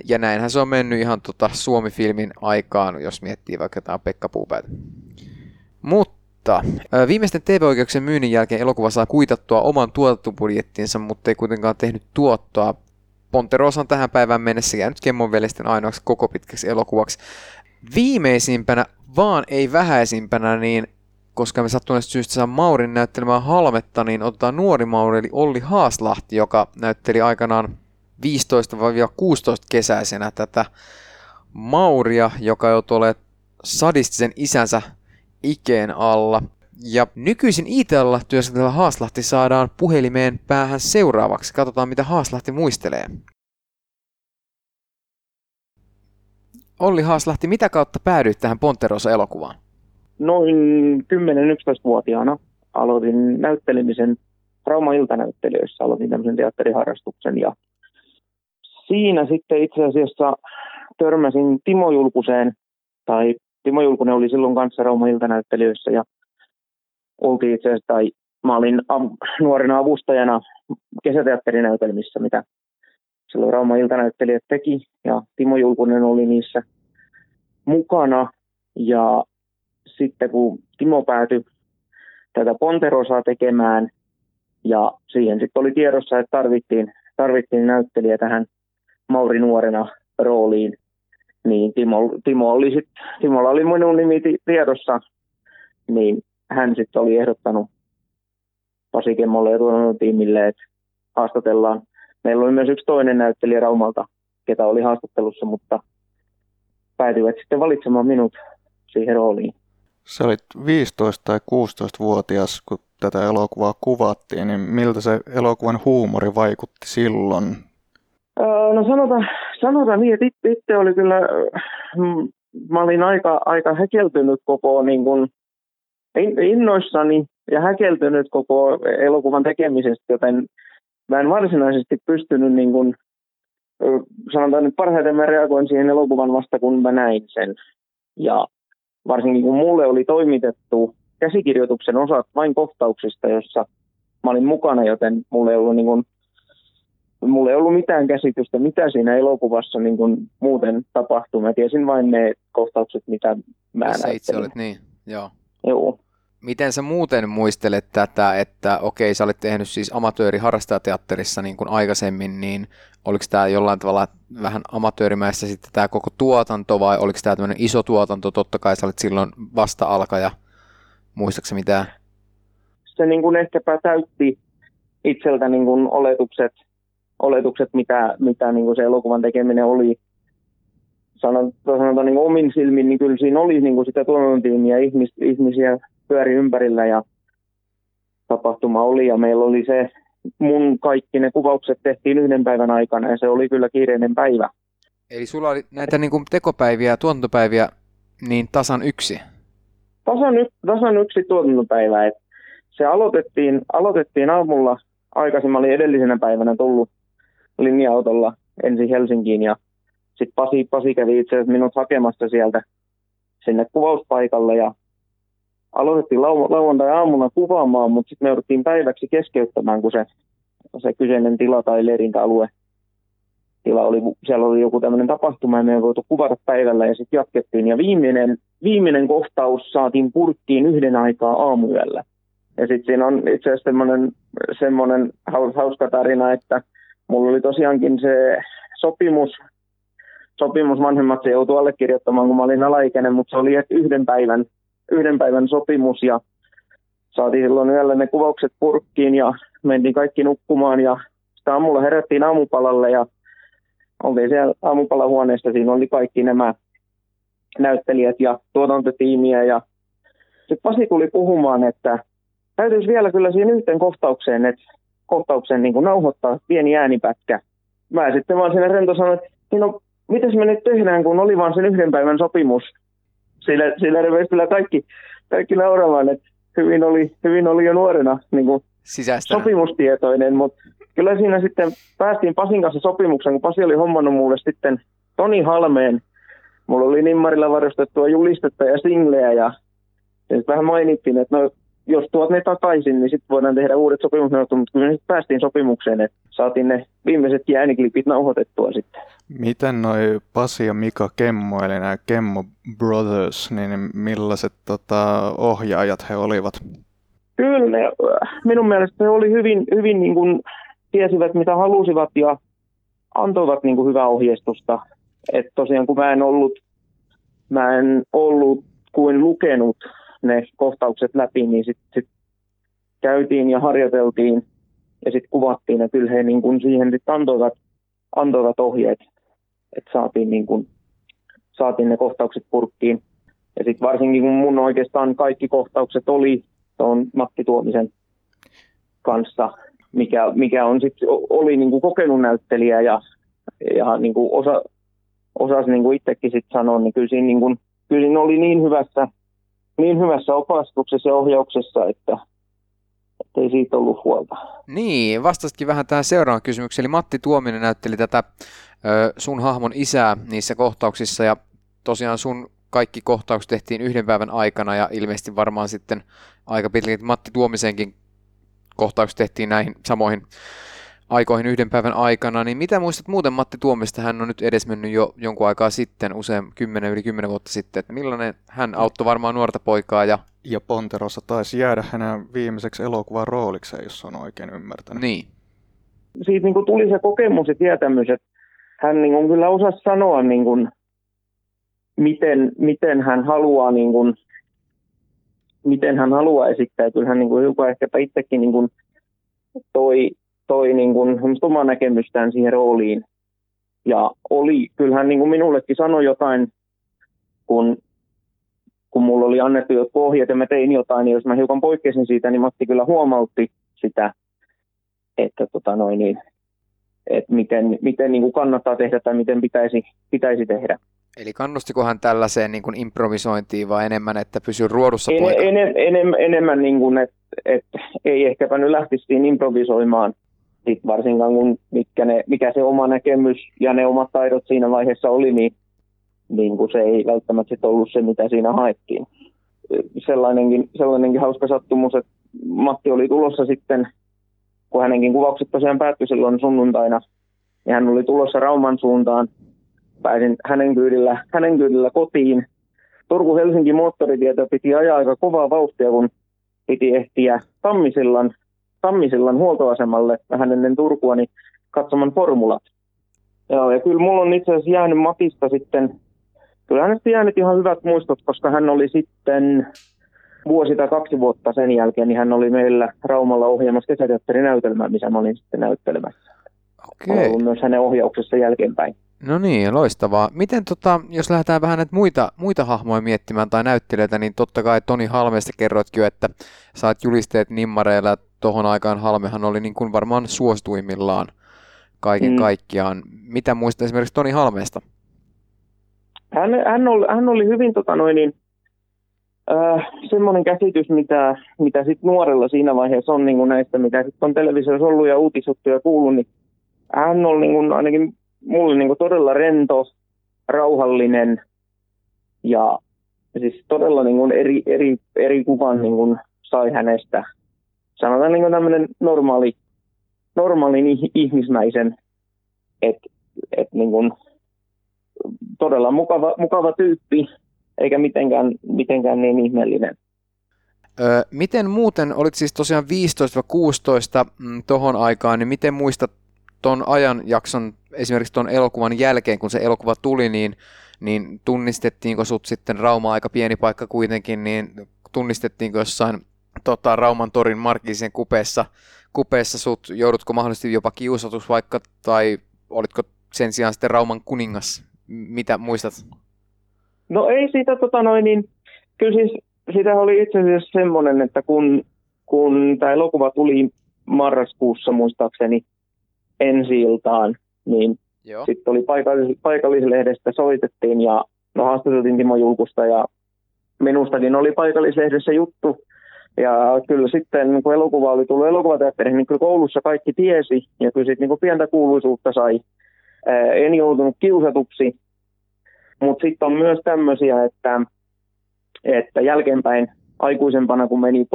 Ja näinhän se on mennyt ihan tota Suomi-filmin aikaan, jos miettii vaikka tämä Pekka Puupäät. Mutta viimeisten TV-oikeuksien myynnin jälkeen elokuva saa kuitattua oman tuotantobudjettinsa, mutta ei kuitenkaan tehnyt tuottoa. Ponterosa on tähän päivään mennessä jäänyt Kemmon veljesten ainoaksi koko pitkäksi elokuvaksi. Viimeisimpänä, vaan ei vähäisimpänä, niin koska me sattuneesta syystä saa Maurin näyttelemään Halmetta, niin otetaan nuori Mauri, eli Olli Haaslahti, joka näytteli aikanaan 15-16 kesäisenä tätä Mauria, joka jo tulee sadistisen isänsä ikeen alla. Ja nykyisin Italla työskentelevä Haaslahti saadaan puhelimeen päähän seuraavaksi. Katsotaan, mitä Haaslahti muistelee. Olli Haaslahti, mitä kautta päädyit tähän Ponterosa-elokuvaan? Noin 10-11-vuotiaana aloitin näyttelemisen trauma-iltanäyttelijöissä. Aloitin tämmöisen teatteriharrastuksen ja siinä sitten itse asiassa törmäsin Timo Julkuseen, tai Timo Julkunen oli silloin kanssa Rauma iltanäyttelijöissä ja oltiin itse asiassa, tai mä olin nuorena avustajana kesäteatterinäytelmissä, mitä silloin Rauma iltanäyttelijät teki. Ja Timo Julkunen oli niissä mukana. Ja sitten kun Timo päätyi tätä Ponterosaa tekemään ja siihen sitten oli tiedossa, että tarvittiin, tarvittiin näyttelijä tähän Mauri nuorena rooliin, niin Timo, Timo oli sit, Timolla oli minun nimi tiedossa, niin hän sitten oli ehdottanut Pasi Kemmolle ja tiimille, että haastatellaan. Meillä oli myös yksi toinen näyttelijä Raumalta, ketä oli haastattelussa, mutta päätyivät sitten valitsemaan minut siihen rooliin. Sä olit 15 tai 16-vuotias, kun tätä elokuvaa kuvattiin, niin miltä se elokuvan huumori vaikutti silloin? No sanotaan, sanotaan niin, että itse oli kyllä, mm, mä olin aika, aika häkeltynyt koko niin kuin, innoissani ja häkeltynyt koko elokuvan tekemisestä, joten mä en varsinaisesti pystynyt niin kuin, sanotaan nyt parhaiten mä reagoin siihen elokuvan vasta kun mä näin sen. Ja varsinkin kun mulle oli toimitettu käsikirjoituksen osat vain kohtauksista, jossa mä olin mukana, joten mulle ei ollut, niin kuin, mulle ei ollut mitään käsitystä, mitä siinä elokuvassa niin kuin muuten tapahtui. Mä tiesin vain ne kohtaukset, mitä mä Sä itse olet, niin, joo. Joo. Miten sä muuten muistelet tätä, että okei, sä olet tehnyt siis amatööri-harrastajateatterissa niin kuin aikaisemmin, niin oliko tämä jollain tavalla vähän amatöörimäistä sitten tämä koko tuotanto vai oliko tämä tämmöinen iso tuotanto, totta kai sä olet silloin vasta-alkaja, muistaaksä mitään? Se niin kuin ehkäpä täytti itseltä niin kuin oletukset, oletukset, mitä, mitä niin kuin se elokuvan tekeminen oli. Sanotaan, sanotaan niin omin silmin, niin kyllä siinä oli niin kuin sitä tuotantotiimiä, ihmis, ihmisiä pyöri ympärillä ja tapahtuma oli ja meillä oli se, mun kaikki ne kuvaukset tehtiin yhden päivän aikana ja se oli kyllä kiireinen päivä. Eli sulla oli näitä niin kuin tekopäiviä ja tuotantopäiviä niin tasan yksi? Tasan, y- tasan yksi tuotantopäivä. Et se aloitettiin, aloitettiin aamulla aikaisin. Mä olin edellisenä päivänä tullut linja-autolla ensin Helsinkiin ja sitten Pasi, Pasi kävi itse asiassa minut hakemassa sieltä sinne kuvauspaikalle ja aloitettiin lau- lauantai-aamuna kuvaamaan, mutta sitten me jouduttiin päiväksi keskeyttämään, kun se, se kyseinen tila tai leirintäalue tila oli, siellä oli joku tämmöinen tapahtuma ja me ei voitu kuvata päivällä ja sitten jatkettiin. Ja viimeinen, viimeinen kohtaus saatiin purkkiin yhden aikaa aamuyöllä. Ja sitten siinä on itse asiassa semmoinen, semmoinen hauska tarina, että mulla oli tosiaankin se sopimus, sopimus vanhemmat se joutui allekirjoittamaan, kun mä olin alaikäinen, mutta se oli yhden päivän yhden päivän sopimus ja saatiin silloin yöllä ne kuvaukset purkkiin ja mentiin kaikki nukkumaan ja sitä aamulla herättiin aamupalalle ja oltiin siellä aamupalahuoneessa, siinä oli kaikki nämä näyttelijät ja tuotantotiimiä ja sitten Pasi tuli puhumaan, että täytyisi vielä kyllä siihen yhteen kohtaukseen, että kohtauksen niin nauhoittaa pieni äänipätkä. Mä sitten vaan sinne rento sanoin, että no, mitäs me nyt tehdään, kun oli vaan sen yhden päivän sopimus sillä, sillä kyllä kaikki, kaikki nauramaan, että hyvin oli, hyvin oli jo nuorena niin kuin sopimustietoinen, mutta kyllä siinä sitten päästiin Pasin kanssa sopimuksen, kun Pasi oli hommannut mulle sitten Toni Halmeen. Mulla oli Nimmarilla varustettua julistetta ja singleä ja sitten vähän mainittiin, että no, jos tuot ne takaisin, niin sitten voidaan tehdä uudet sopimusneuvottelut, mutta kyllä sitten päästiin sopimukseen, että saatiin ne viimeiset ääniklipit nauhoitettua sitten. Miten noi Pasi ja Mika Kemmo, eli nämä Kemmo Brothers, niin millaiset tota, ohjaajat he olivat? Kyllä, ne, minun mielestä he oli hyvin, hyvin niin kuin, tiesivät mitä halusivat ja antoivat niin kuin, hyvää ohjeistusta. Et tosiaan kun mä en ollut, mä en ollut kuin lukenut ne kohtaukset läpi, niin sitten sit käytiin ja harjoiteltiin ja sitten kuvattiin ja kyllä he niin kuin siihen sit antoivat, antoivat ohjeet että saatiin, niin kuin, saatiin ne kohtaukset purkkiin. Ja sitten varsinkin kun mun oikeastaan kaikki kohtaukset oli tuon Matti Tuomisen kanssa, mikä, mikä on sit, oli niin kuin kokenut näyttelijä ja, ja niin kuin osa, osasi niin kuin itsekin sit sanoa, niin kyllä siinä, niin kuin, kyllä siinä oli niin hyvässä, niin hyvässä opastuksessa ja ohjauksessa, että, että ei siitä ollut huolta. Niin, vastasitkin vähän tähän seuraavaan kysymykseen. Eli Matti Tuominen näytteli tätä sun hahmon isää niissä kohtauksissa ja tosiaan sun kaikki kohtaukset tehtiin yhden päivän aikana ja ilmeisesti varmaan sitten aika pitkälti Matti Tuomisenkin kohtaukset tehtiin näihin samoihin aikoihin yhden päivän aikana, niin mitä muistat muuten Matti Tuomista? Hän on nyt edesmennyt jo jonkun aikaa sitten, usein 10 yli 10 vuotta sitten. Että millainen hän auttoi varmaan nuorta poikaa ja... Ja Ponterossa taisi jäädä hänen viimeiseksi elokuvan roolikseen, jos on oikein ymmärtänyt. Niin. Siitä niin kuin tuli se kokemus ja tietämys, että hän niin kuin kyllä osasi sanoa, niin kuin, miten, miten hän haluaa niin kuin, miten hän haluaa esittää. Kyllä hän niin kuin, hiukan ehkäpä itsekin niin kuin, toi, toi niin kuin, omaa näkemystään siihen rooliin. Ja oli, kyllähän niin kuin minullekin sanoi jotain, kun, kun mulla oli annettu jo ohjeet ja mä tein jotain, niin jos mä hiukan poikkesin siitä, niin Matti kyllä huomautti sitä, että tota noin, niin, että miten, miten niin kuin kannattaa tehdä tai miten pitäisi, pitäisi tehdä. Eli kannustiko hän tällaiseen niin kuin improvisointiin vai enemmän, että pysyy ruodussa en, poika? En, en, enemmän, niin kuin, että, että ei ehkäpä nyt lähtisi improvisoimaan, sit varsinkaan kun mitkä ne, mikä se oma näkemys ja ne omat taidot siinä vaiheessa oli, niin, niin kuin se ei välttämättä sit ollut se, mitä siinä haettiin. Sellainenkin, sellainenkin hauska sattumus, että Matti oli tulossa sitten, kun hänenkin kuvaukset tosiaan päättyi silloin sunnuntaina, ja hän oli tulossa Rauman suuntaan. Pääsin hänen kyydillä, hänen kyydillä kotiin. Turku-Helsinki moottoritietä piti ajaa aika kovaa vauhtia, kun piti ehtiä Tammisillan Tammisillan huoltoasemalle vähän ennen Turkua niin katsomaan formulat. Joo, ja kyllä mulla on itse asiassa jäänyt Matista sitten, kyllä hänestä jäänyt ihan hyvät muistot, koska hän oli sitten vuosi tai kaksi vuotta sen jälkeen, niin hän oli meillä Raumalla ohjaamassa kesäteatterinäytelmää, missä mä olin sitten näyttelemässä. Okei. Olen ollut myös hänen ohjauksessa jälkeenpäin. No niin, loistavaa. Miten tota, jos lähdetään vähän näitä muita, muita hahmoja miettimään tai näyttelijöitä, niin totta kai Toni Halmeesta kerroitkin jo, että saat julisteet nimmareilla. Tuohon aikaan Halmehan oli niin kuin varmaan suosituimmillaan kaiken mm. kaikkiaan. Mitä muistat esimerkiksi Toni Halmeesta? Hän, hän, oli, hän oli hyvin tota noin, niin, äh, semmoinen käsitys, mitä, mitä sit nuorella siinä vaiheessa on niin kuin näistä, mitä sit on televisiossa ollut ja uutisuttuja kuullut, niin hän oli niin kuin, ainakin mulle niin kuin todella rento, rauhallinen ja siis todella niin kuin eri, eri, eri kuvan niin kuin sai hänestä. Sanotaan niin tämmöinen normaali, normaalin ihmismäisen, että et niin todella mukava, mukava tyyppi, eikä mitenkään, mitenkään niin ihmeellinen. Öö, miten muuten, olit siis tosiaan 15-16 mm, tohon aikaan, niin miten muistat ton ajanjakson esimerkiksi tuon elokuvan jälkeen, kun se elokuva tuli, niin, niin tunnistettiinko sut sitten Rauma aika pieni paikka kuitenkin, niin tunnistettiinko jossain tota, Rauman torin markkisen kupeessa, kupeessa sut, joudutko mahdollisesti jopa kiusatus vaikka, tai olitko sen sijaan sitten Rauman kuningas? Mitä muistat? No ei siitä, tota noin, niin, kyllä siis sitä oli itse asiassa semmoinen, että kun, kun tämä elokuva tuli marraskuussa muistaakseni ensi iltaan, niin sitten oli paikallis- paikallislehdestä soitettiin ja no haastateltiin Timo Julkusta ja minustakin oli paikallislehdessä juttu. Ja kyllä sitten, kun elokuva oli tullut elokuvateatteriin, niin kyllä koulussa kaikki tiesi ja kyllä sitten niin pientä kuuluisuutta sai. en joutunut kiusatuksi, mutta sitten on myös tämmöisiä, että, että jälkeenpäin aikuisempana, kun meni,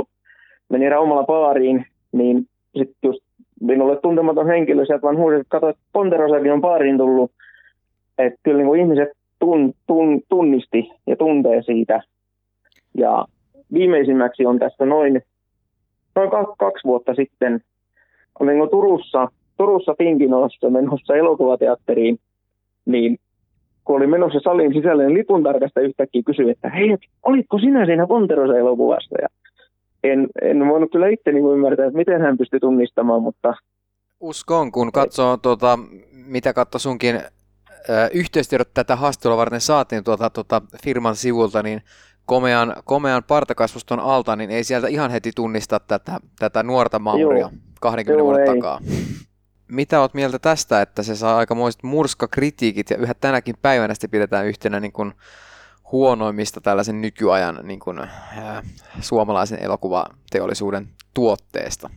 meni Raumalla baariin, niin sitten just minulle tuntematon henkilö sieltä vaan huusi, että katso, että on baariin tullut. Että kyllä niin ihmiset tun, tun, tunnisti ja tuntee siitä. Ja viimeisimmäksi on tässä noin, noin kaksi vuotta sitten, olin Turussa, Turussa Pinkinossa menossa elokuvateatteriin, niin kun olin menossa salin sisälle, niin lipun tarkasta yhtäkkiä kysyi, että hei, olitko sinä siinä Ponterosa-elokuvassa? Ja en, en voinut kyllä itse niin ymmärtää, että miten hän pystyi tunnistamaan, mutta... Uskon, kun katsoo, tuota, mitä katsoi sunkin yhteistyöt tätä haastattelua varten saatiin tuota, tuota firman sivulta, niin komean, komean partakasvuston alta, niin ei sieltä ihan heti tunnista tätä, tätä nuorta Mauria Joo. 20 Joo, vuoden ei. takaa. Mitä oot mieltä tästä, että se saa aikamoiset murskakritiikit ja yhä tänäkin päivänä sitä pidetään yhtenä niin kuin, huonoimmista tällaisen nykyajan niin kuin, äh, suomalaisen elokuvateollisuuden tuotteesta?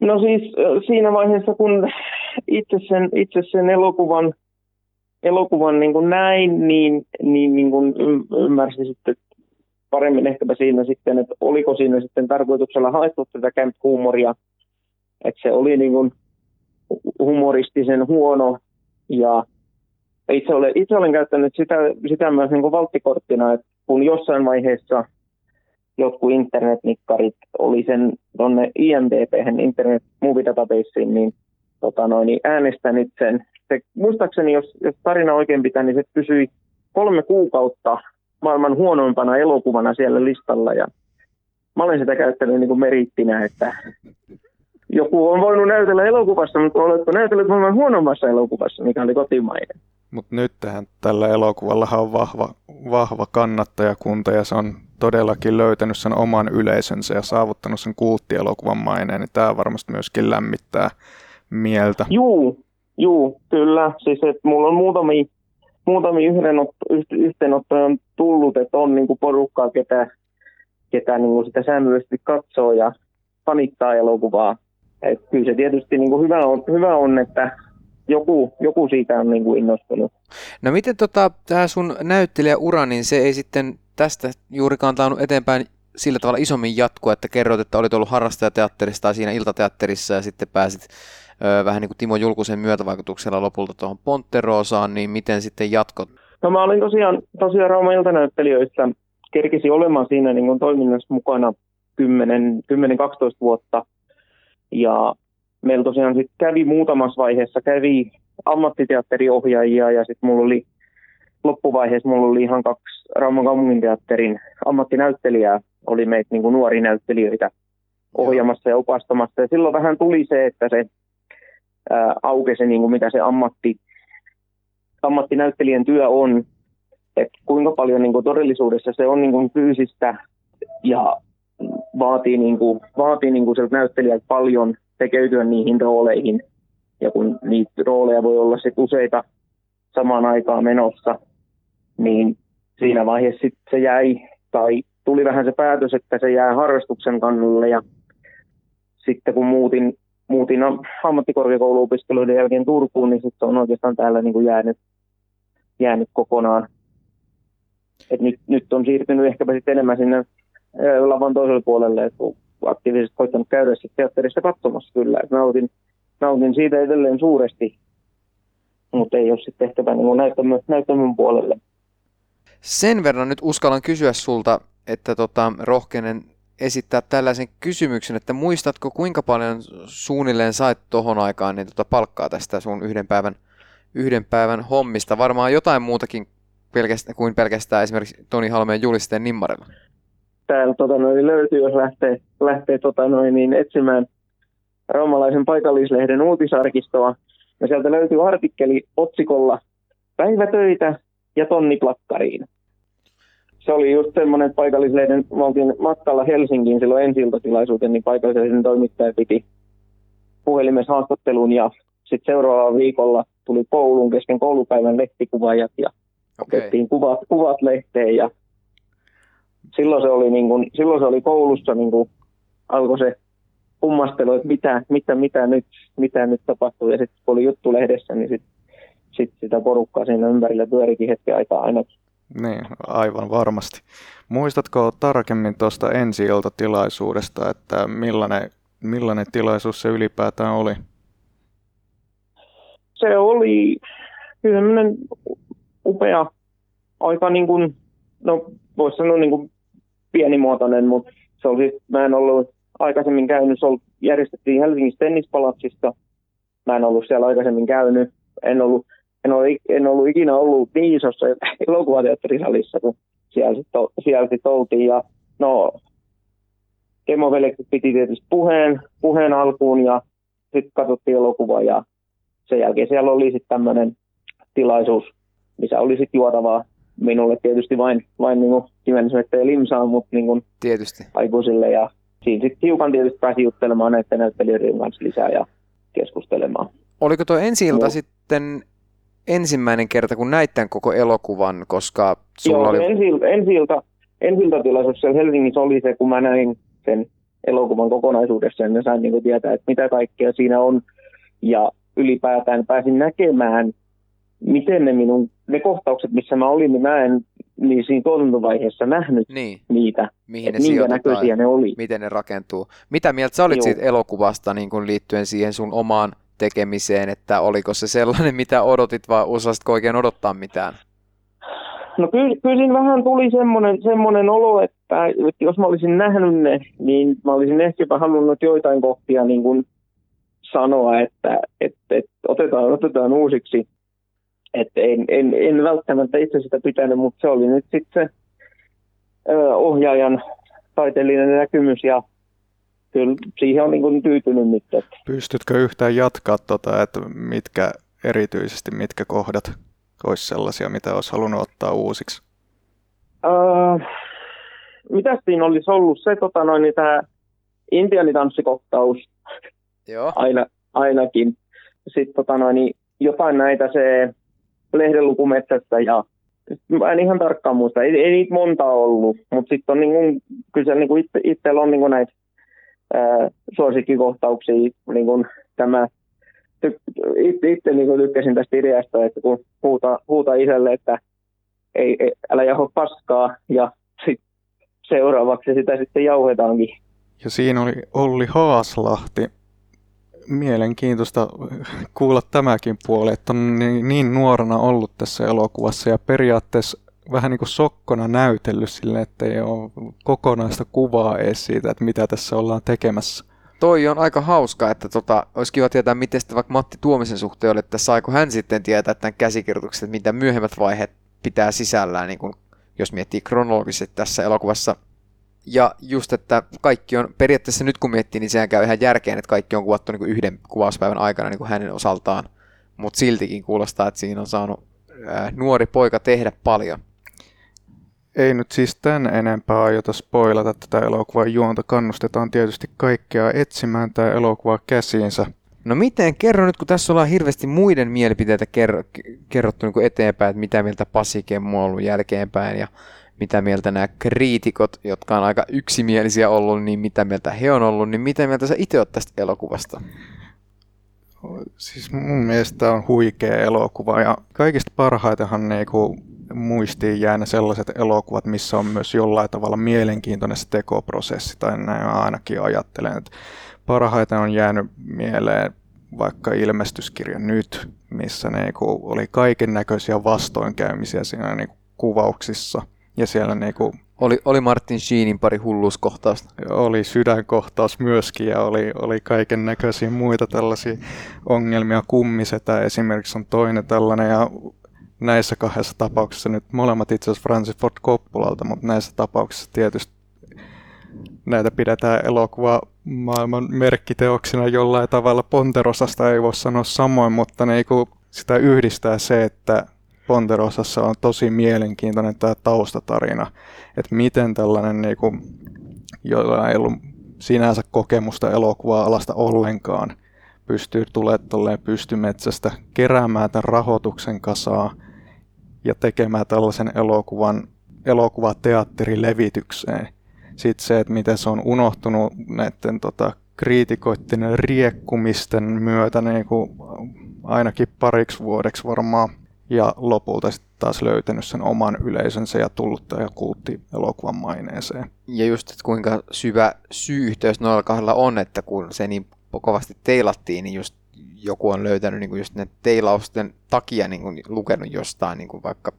No siis siinä vaiheessa, kun itse sen, itse sen elokuvan, elokuvan niin kuin näin, niin, niin, niin kuin ymmärsin sitten paremmin ehkäpä siinä sitten, että oliko siinä sitten tarkoituksella haettu tätä camp-huumoria että se oli niin kuin humoristisen huono ja itse olen, itse olen käyttänyt sitä, sitä myös niin kuin valttikorttina, että kun jossain vaiheessa jotkut internetnikkarit oli sen tuonne IMDP, Internet Movie Databaseen, niin, tota noin, niin äänestänyt sen. Se, muistaakseni, jos, jos tarina oikein pitää, niin se pysyi kolme kuukautta maailman huonoimpana elokuvana siellä listalla. Ja mä olen sitä käyttänyt niin kuin merittinä, että joku on voinut näytellä elokuvassa, mutta oletko näytellyt maailman huonommassa elokuvassa, mikä oli kotimainen. Mutta nyt tähän tällä elokuvalla on vahva, vahva kannattajakunta ja se on todellakin löytänyt sen oman yleisönsä ja saavuttanut sen kulttielokuvan maineen, niin tämä varmasti myöskin lämmittää mieltä. Juu, juu, kyllä. Siis että mulla on muutamia, muutamia yhteenottoja on tullut, että on niinku porukkaa, ketä, ketä niinku sitä säännöllisesti katsoo ja panittaa elokuvaa. Et kyllä se tietysti niinku hyvä, on, hyvä on, että joku, joku siitä on niinku innostunut. No miten tota, tämä sun näyttelijäura, niin se ei sitten tästä juurikaan tainnut eteenpäin sillä tavalla isommin jatkua, että kerroit, että olit ollut harrastajateatterissa tai siinä iltateatterissa ja sitten pääsit vähän niin kuin Timo Julkusen myötävaikutuksella lopulta tuohon Ponteroosaan, niin miten sitten jatkot? No mä olin tosiaan, tosiaan Rauma iltanäyttelijöissä, kerkisi olemaan siinä niin kuin toiminnassa mukana 10-12 vuotta ja meillä tosiaan sitten kävi muutamassa vaiheessa, kävi ammattiteatteriohjaajia ja sitten mulla oli loppuvaiheessa mulla oli ihan kaksi Rauman kaupunginteatterin ammattinäyttelijää, oli meitä niin kuin nuoria näyttelijöitä ohjaamassa ja opastamassa. Ja silloin vähän tuli se, että se ää, aukesi, niin kuin mitä se ammatti, ammattinäyttelijän työ on, että kuinka paljon niin kuin todellisuudessa se on niin kuin fyysistä ja vaatii, niin kuin, vaatii niin kuin näyttelijältä paljon tekeytyä niihin rooleihin. Ja kun niitä rooleja voi olla sit useita samaan aikaan menossa, niin siinä vaiheessa sit se jäi, tai tuli vähän se päätös, että se jää harrastuksen kannalle, ja sitten kun muutin, muutin ammattikorkeakouluopiskeluiden jälkeen Turkuun, niin sitten on oikeastaan täällä niin kuin jäänyt, jäänyt kokonaan. Et nyt, nyt on siirtynyt ehkäpä sitten enemmän sinne lavan toiselle puolelle, että aktiivisesti koittanut käydä sitten teatterissa katsomassa kyllä. Et nautin, nautin siitä edelleen suuresti, mutta ei ole sitten tehtävä niin näyttämön, näyttämön puolelle. Sen verran nyt uskallan kysyä sulta, että tota, rohkenen esittää tällaisen kysymyksen, että muistatko kuinka paljon suunnilleen sait tohon aikaan niin tota palkkaa tästä sun yhden päivän, yhden päivän hommista? Varmaan jotain muutakin pelkästään, kuin pelkästään esimerkiksi Toni Halmeen julisteen nimmarilla. Täällä tota, noin, löytyy, jos lähtee, lähtee tota, noin, niin etsimään raumalaisen paikallislehden uutisarkistoa. Ja sieltä löytyy artikkeli otsikolla Päivätöitä ja tonni plakkariin. Se oli just semmoinen paikallislehden, me oltiin matkalla Helsinkiin silloin ensi niin paikallisen toimittaja piti puhelimessa haastattelun ja sitten seuraavalla viikolla tuli kouluun kesken koulupäivän lehtikuvaajat ja okay. otettiin kuvat, kuvat lehteen ja silloin se oli, niin kuin, silloin se oli koulussa niin kuin, alkoi se kummastelu, että mitä, mitä, mitä, nyt, mitä nyt tapahtuu. Ja sitten kun oli juttu lehdessä, niin sitten sit sitä porukkaa siinä ympärillä pyörikin hetken aikaa ainakin. Niin, aivan varmasti. Muistatko tarkemmin tuosta ensi tilaisuudesta, että millainen, millainen tilaisuus se ylipäätään oli? Se oli kyllä upea, aika niin kuin, no voisi sanoa niin kuin pienimuotoinen, mutta se oli, mä en ollut aikaisemmin käynyt, se järjestettiin Helsingissä tennispalatsista. Mä en ollut siellä aikaisemmin käynyt. En ollut, en ollut, en ollut ikinä ollut niin isossa *laughs* elokuvateatterisalissa, kun siellä sitten siellä sit oltiin. Ja no, Kemovelekset piti tietysti puheen, puheen alkuun ja sitten katsottiin elokuva ja sen jälkeen siellä oli sitten tämmöinen tilaisuus, missä oli sitten juotavaa minulle tietysti vain, vain niin kivennysvettä limsaa, mutta niin kuin tietysti. aikuisille ja siinä sitten hiukan tietysti pääsi juttelemaan näiden näyttelijöiden kanssa lisää ja keskustelemaan. Oliko tuo ensi ilta no. sitten ensimmäinen kerta, kun näit tämän koko elokuvan, koska sulla Joo, oli... ensi, ensi, ilta, ensi iltatilaisuus siellä Helsingissä oli se, kun mä näin sen elokuvan kokonaisuudessa ja sain niin tietää, että mitä kaikkea siinä on. Ja ylipäätään pääsin näkemään, miten ne minun, ne kohtaukset, missä mä olin, niin mä en niin siinä tuotantovaiheessa nähnyt Niin, niitä, mihin ne minkä näköisiä ne oli. miten ne rakentuu. Mitä mieltä sä olit Joo. siitä elokuvasta niin kun liittyen siihen sun omaan tekemiseen, että oliko se sellainen, mitä odotit vai osasitko oikein odottaa mitään? No kyllä, kyllä siinä vähän tuli semmoinen, semmoinen olo, että, että jos mä olisin nähnyt ne, niin mä olisin ehkäpä halunnut joitain kohtia niin kuin sanoa, että, että, että otetaan, otetaan uusiksi. Että en, en, en välttämättä itse sitä pitänyt, mutta se oli nyt sitten se ohjaajan taiteellinen näkymys ja kyllä siihen on niin kuin tyytynyt nyt. Että Pystytkö yhtään jatkaa tota, että mitkä erityisesti, mitkä kohdat olisi sellaisia, mitä olisi halunnut ottaa uusiksi? Öö, mitä siinä olisi ollut? Se tota noin, niin tämä intianitanssikohtaus Joo. aina, ainakin. Sitten tota noin, niin jotain näitä se lehdenlukumetsästä ja mä en ihan tarkkaan muista, ei, ei niitä monta ollut, mutta sitten on niin kuin, kyllä se niin kuin itse, itsellä on niin kuin näitä suosikkikohtauksia, niin kuin tämä itse, itse niin kuin tykkäsin tästä ideasta, että kun huutaa, huutaa isälle, että ei, ei, älä jaho paskaa ja sit seuraavaksi sitä sitten jauhetaankin. Ja siinä oli Olli Haaslahti. Mielenkiintoista kuulla tämäkin puoli, että on niin, niin nuorena ollut tässä elokuvassa ja periaatteessa vähän niin kuin sokkona näytellyt sille, että ei ole kokonaista kuvaa edes siitä, että mitä tässä ollaan tekemässä. Toi on aika hauska, että tota, olisi kiva tietää, miten sitten vaikka Matti Tuomisen suhteen oli, että saiko hän sitten tietää tämän käsikirjoituksen, että mitä myöhemmät vaiheet pitää sisällään, niin kun, jos miettii kronologisesti tässä elokuvassa. Ja just, että kaikki on, periaatteessa nyt kun miettii, niin sehän käy ihan järkeen, että kaikki on kuvattu niin kuin yhden kuvauspäivän aikana niin kuin hänen osaltaan. Mutta siltikin kuulostaa, että siinä on saanut ää, nuori poika tehdä paljon. Ei nyt siis tän enempää aiota spoilata tätä elokuvan juonta. Kannustetaan tietysti kaikkea etsimään tämä elokuva käsiinsä. No miten, kerro nyt, kun tässä ollaan hirveästi muiden mielipiteitä kerro, kerrottu niin eteenpäin, että mitä mieltä Pasi Kemmu on ollut jälkeenpäin ja mitä mieltä nämä kriitikot, jotka on aika yksimielisiä ollut, niin mitä mieltä he on ollut, niin mitä mieltä sä itse oot tästä elokuvasta? Siis mun mielestä on huikea elokuva ja kaikista parhaitenhan niinku muistiin jää ne sellaiset elokuvat, missä on myös jollain tavalla mielenkiintoinen se tekoprosessi, tai näin mä ainakin ajattelen, että parhaiten on jäänyt mieleen vaikka ilmestyskirja nyt, missä niinku oli kaiken näköisiä vastoinkäymisiä siinä niinku kuvauksissa, ja siellä niinku Oli, oli Martin Sheenin pari hulluuskohtausta. oli sydänkohtaus myöskin ja oli, oli kaiken näköisiä muita tällaisia ongelmia. Kummisetä esimerkiksi on toinen tällainen ja näissä kahdessa tapauksessa nyt molemmat itse asiassa Francis Ford Coppolalta, mutta näissä tapauksissa tietysti näitä pidetään elokuva maailman merkkiteoksina jollain tavalla. Ponterosasta ei voi sanoa samoin, mutta niinku sitä yhdistää se, että Ponterosassa on tosi mielenkiintoinen tämä taustatarina, että miten tällainen, niinku, jolla ei ollut sinänsä kokemusta elokuva-alasta ollenkaan, pystyy tulemaan pystymetsästä keräämään tämän rahoituksen kasaa ja tekemään tällaisen elokuvan elokuvateatterilevitykseen. Sitten se, että miten se on unohtunut näiden tota, kriitikoiden riekkumisten myötä niin kuin ainakin pariksi vuodeksi varmaan ja lopulta sitten taas löytänyt sen oman yleisönsä ja tullut tähän kultti elokuvan maineeseen. Ja just, että kuinka syvä syy-yhteys noilla kahdella on, että kun se niin kovasti teilattiin, niin just joku on löytänyt niin kuin just ne teilausten takia niin kuin lukenut jostain niin kuin vaikka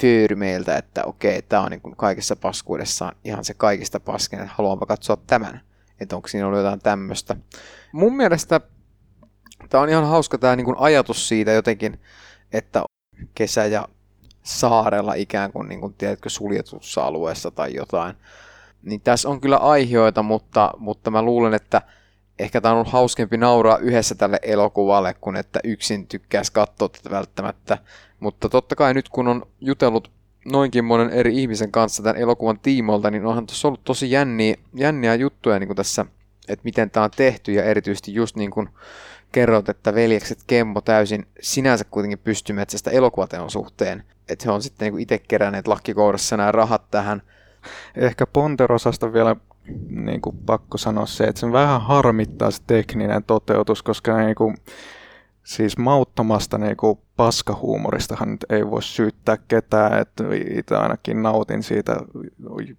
fyyrymeiltä, että okei, tämä on niin kuin kaikessa paskuudessaan ihan se kaikista paskin, että haluanpa katsoa tämän, että onko siinä ollut jotain tämmöistä. Mun mielestä tämä on ihan hauska tämä niin ajatus siitä jotenkin, että kesä ja saarella ikään kuin, niin kuin tiedätkö, suljetussa alueessa tai jotain. Niin tässä on kyllä aiheita, mutta, mutta mä luulen, että ehkä tämä on ollut hauskempi nauraa yhdessä tälle elokuvalle, kun että yksin tykkäisi katsoa tätä välttämättä. Mutta totta kai nyt kun on jutellut noinkin monen eri ihmisen kanssa tämän elokuvan tiimoilta, niin onhan tuossa ollut tosi jänniä, jänniä juttuja niin kuin tässä, että miten tämä on tehty ja erityisesti just niin kuin kerroit, että veljekset Kemmo täysin sinänsä kuitenkin pystymetsästä elokuvateon suhteen. Että he on sitten niin itse keränneet lakkikourassa nämä rahat tähän. Ehkä Ponterosasta vielä niin kuin pakko sanoa se, että se vähän harmittaa se tekninen toteutus, koska niin kuin, siis mauttomasta niinku paskahuumoristahan nyt ei voi syyttää ketään, että itse ainakin nautin siitä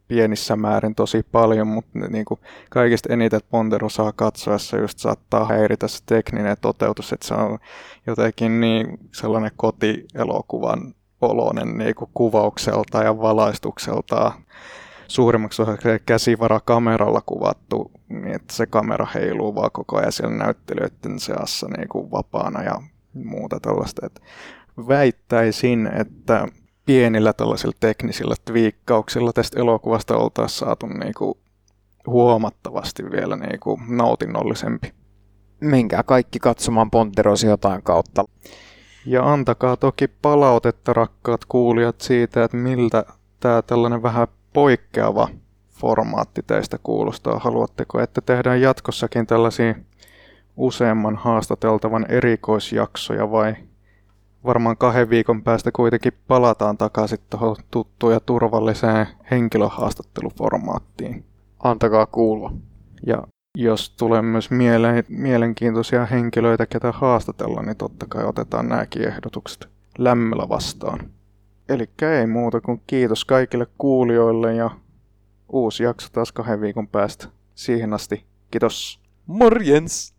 pienissä määrin tosi paljon, mutta niinku kaikista eniten Ponderosaa katsoessa just saattaa häiritä se tekninen toteutus, että se on jotenkin niin sellainen kotielokuvan oloinen niinku kuvaukselta ja valaistukselta suurimmaksi osaksi käsivara kameralla kuvattu, niin että se kamera heiluu vaan koko ajan siellä näyttelijöiden seassa niin kuin vapaana ja muuta tällaista. Että väittäisin, että pienillä tällaisilla teknisillä twiikkauksilla tästä elokuvasta oltaisiin saatu niin kuin huomattavasti vielä niin kuin nautinnollisempi. Menkää kaikki katsomaan Ponterosi jotain kautta. Ja antakaa toki palautetta, rakkaat kuulijat, siitä, että miltä tämä tällainen vähän poikkeava formaatti teistä kuulostaa? Haluatteko, että tehdään jatkossakin tällaisia useamman haastateltavan erikoisjaksoja vai varmaan kahden viikon päästä kuitenkin palataan takaisin tuohon tuttuun ja turvalliseen henkilöhaastatteluformaattiin. Antakaa kuulua. Ja jos tulee myös mieleen, mielenkiintoisia henkilöitä, ketä haastatella, niin totta kai otetaan nämäkin ehdotukset lämmöllä vastaan. Eli ei muuta kuin kiitos kaikille kuulijoille ja uusi jakso taas kahden viikon päästä. Siihen asti, kiitos. Morjens!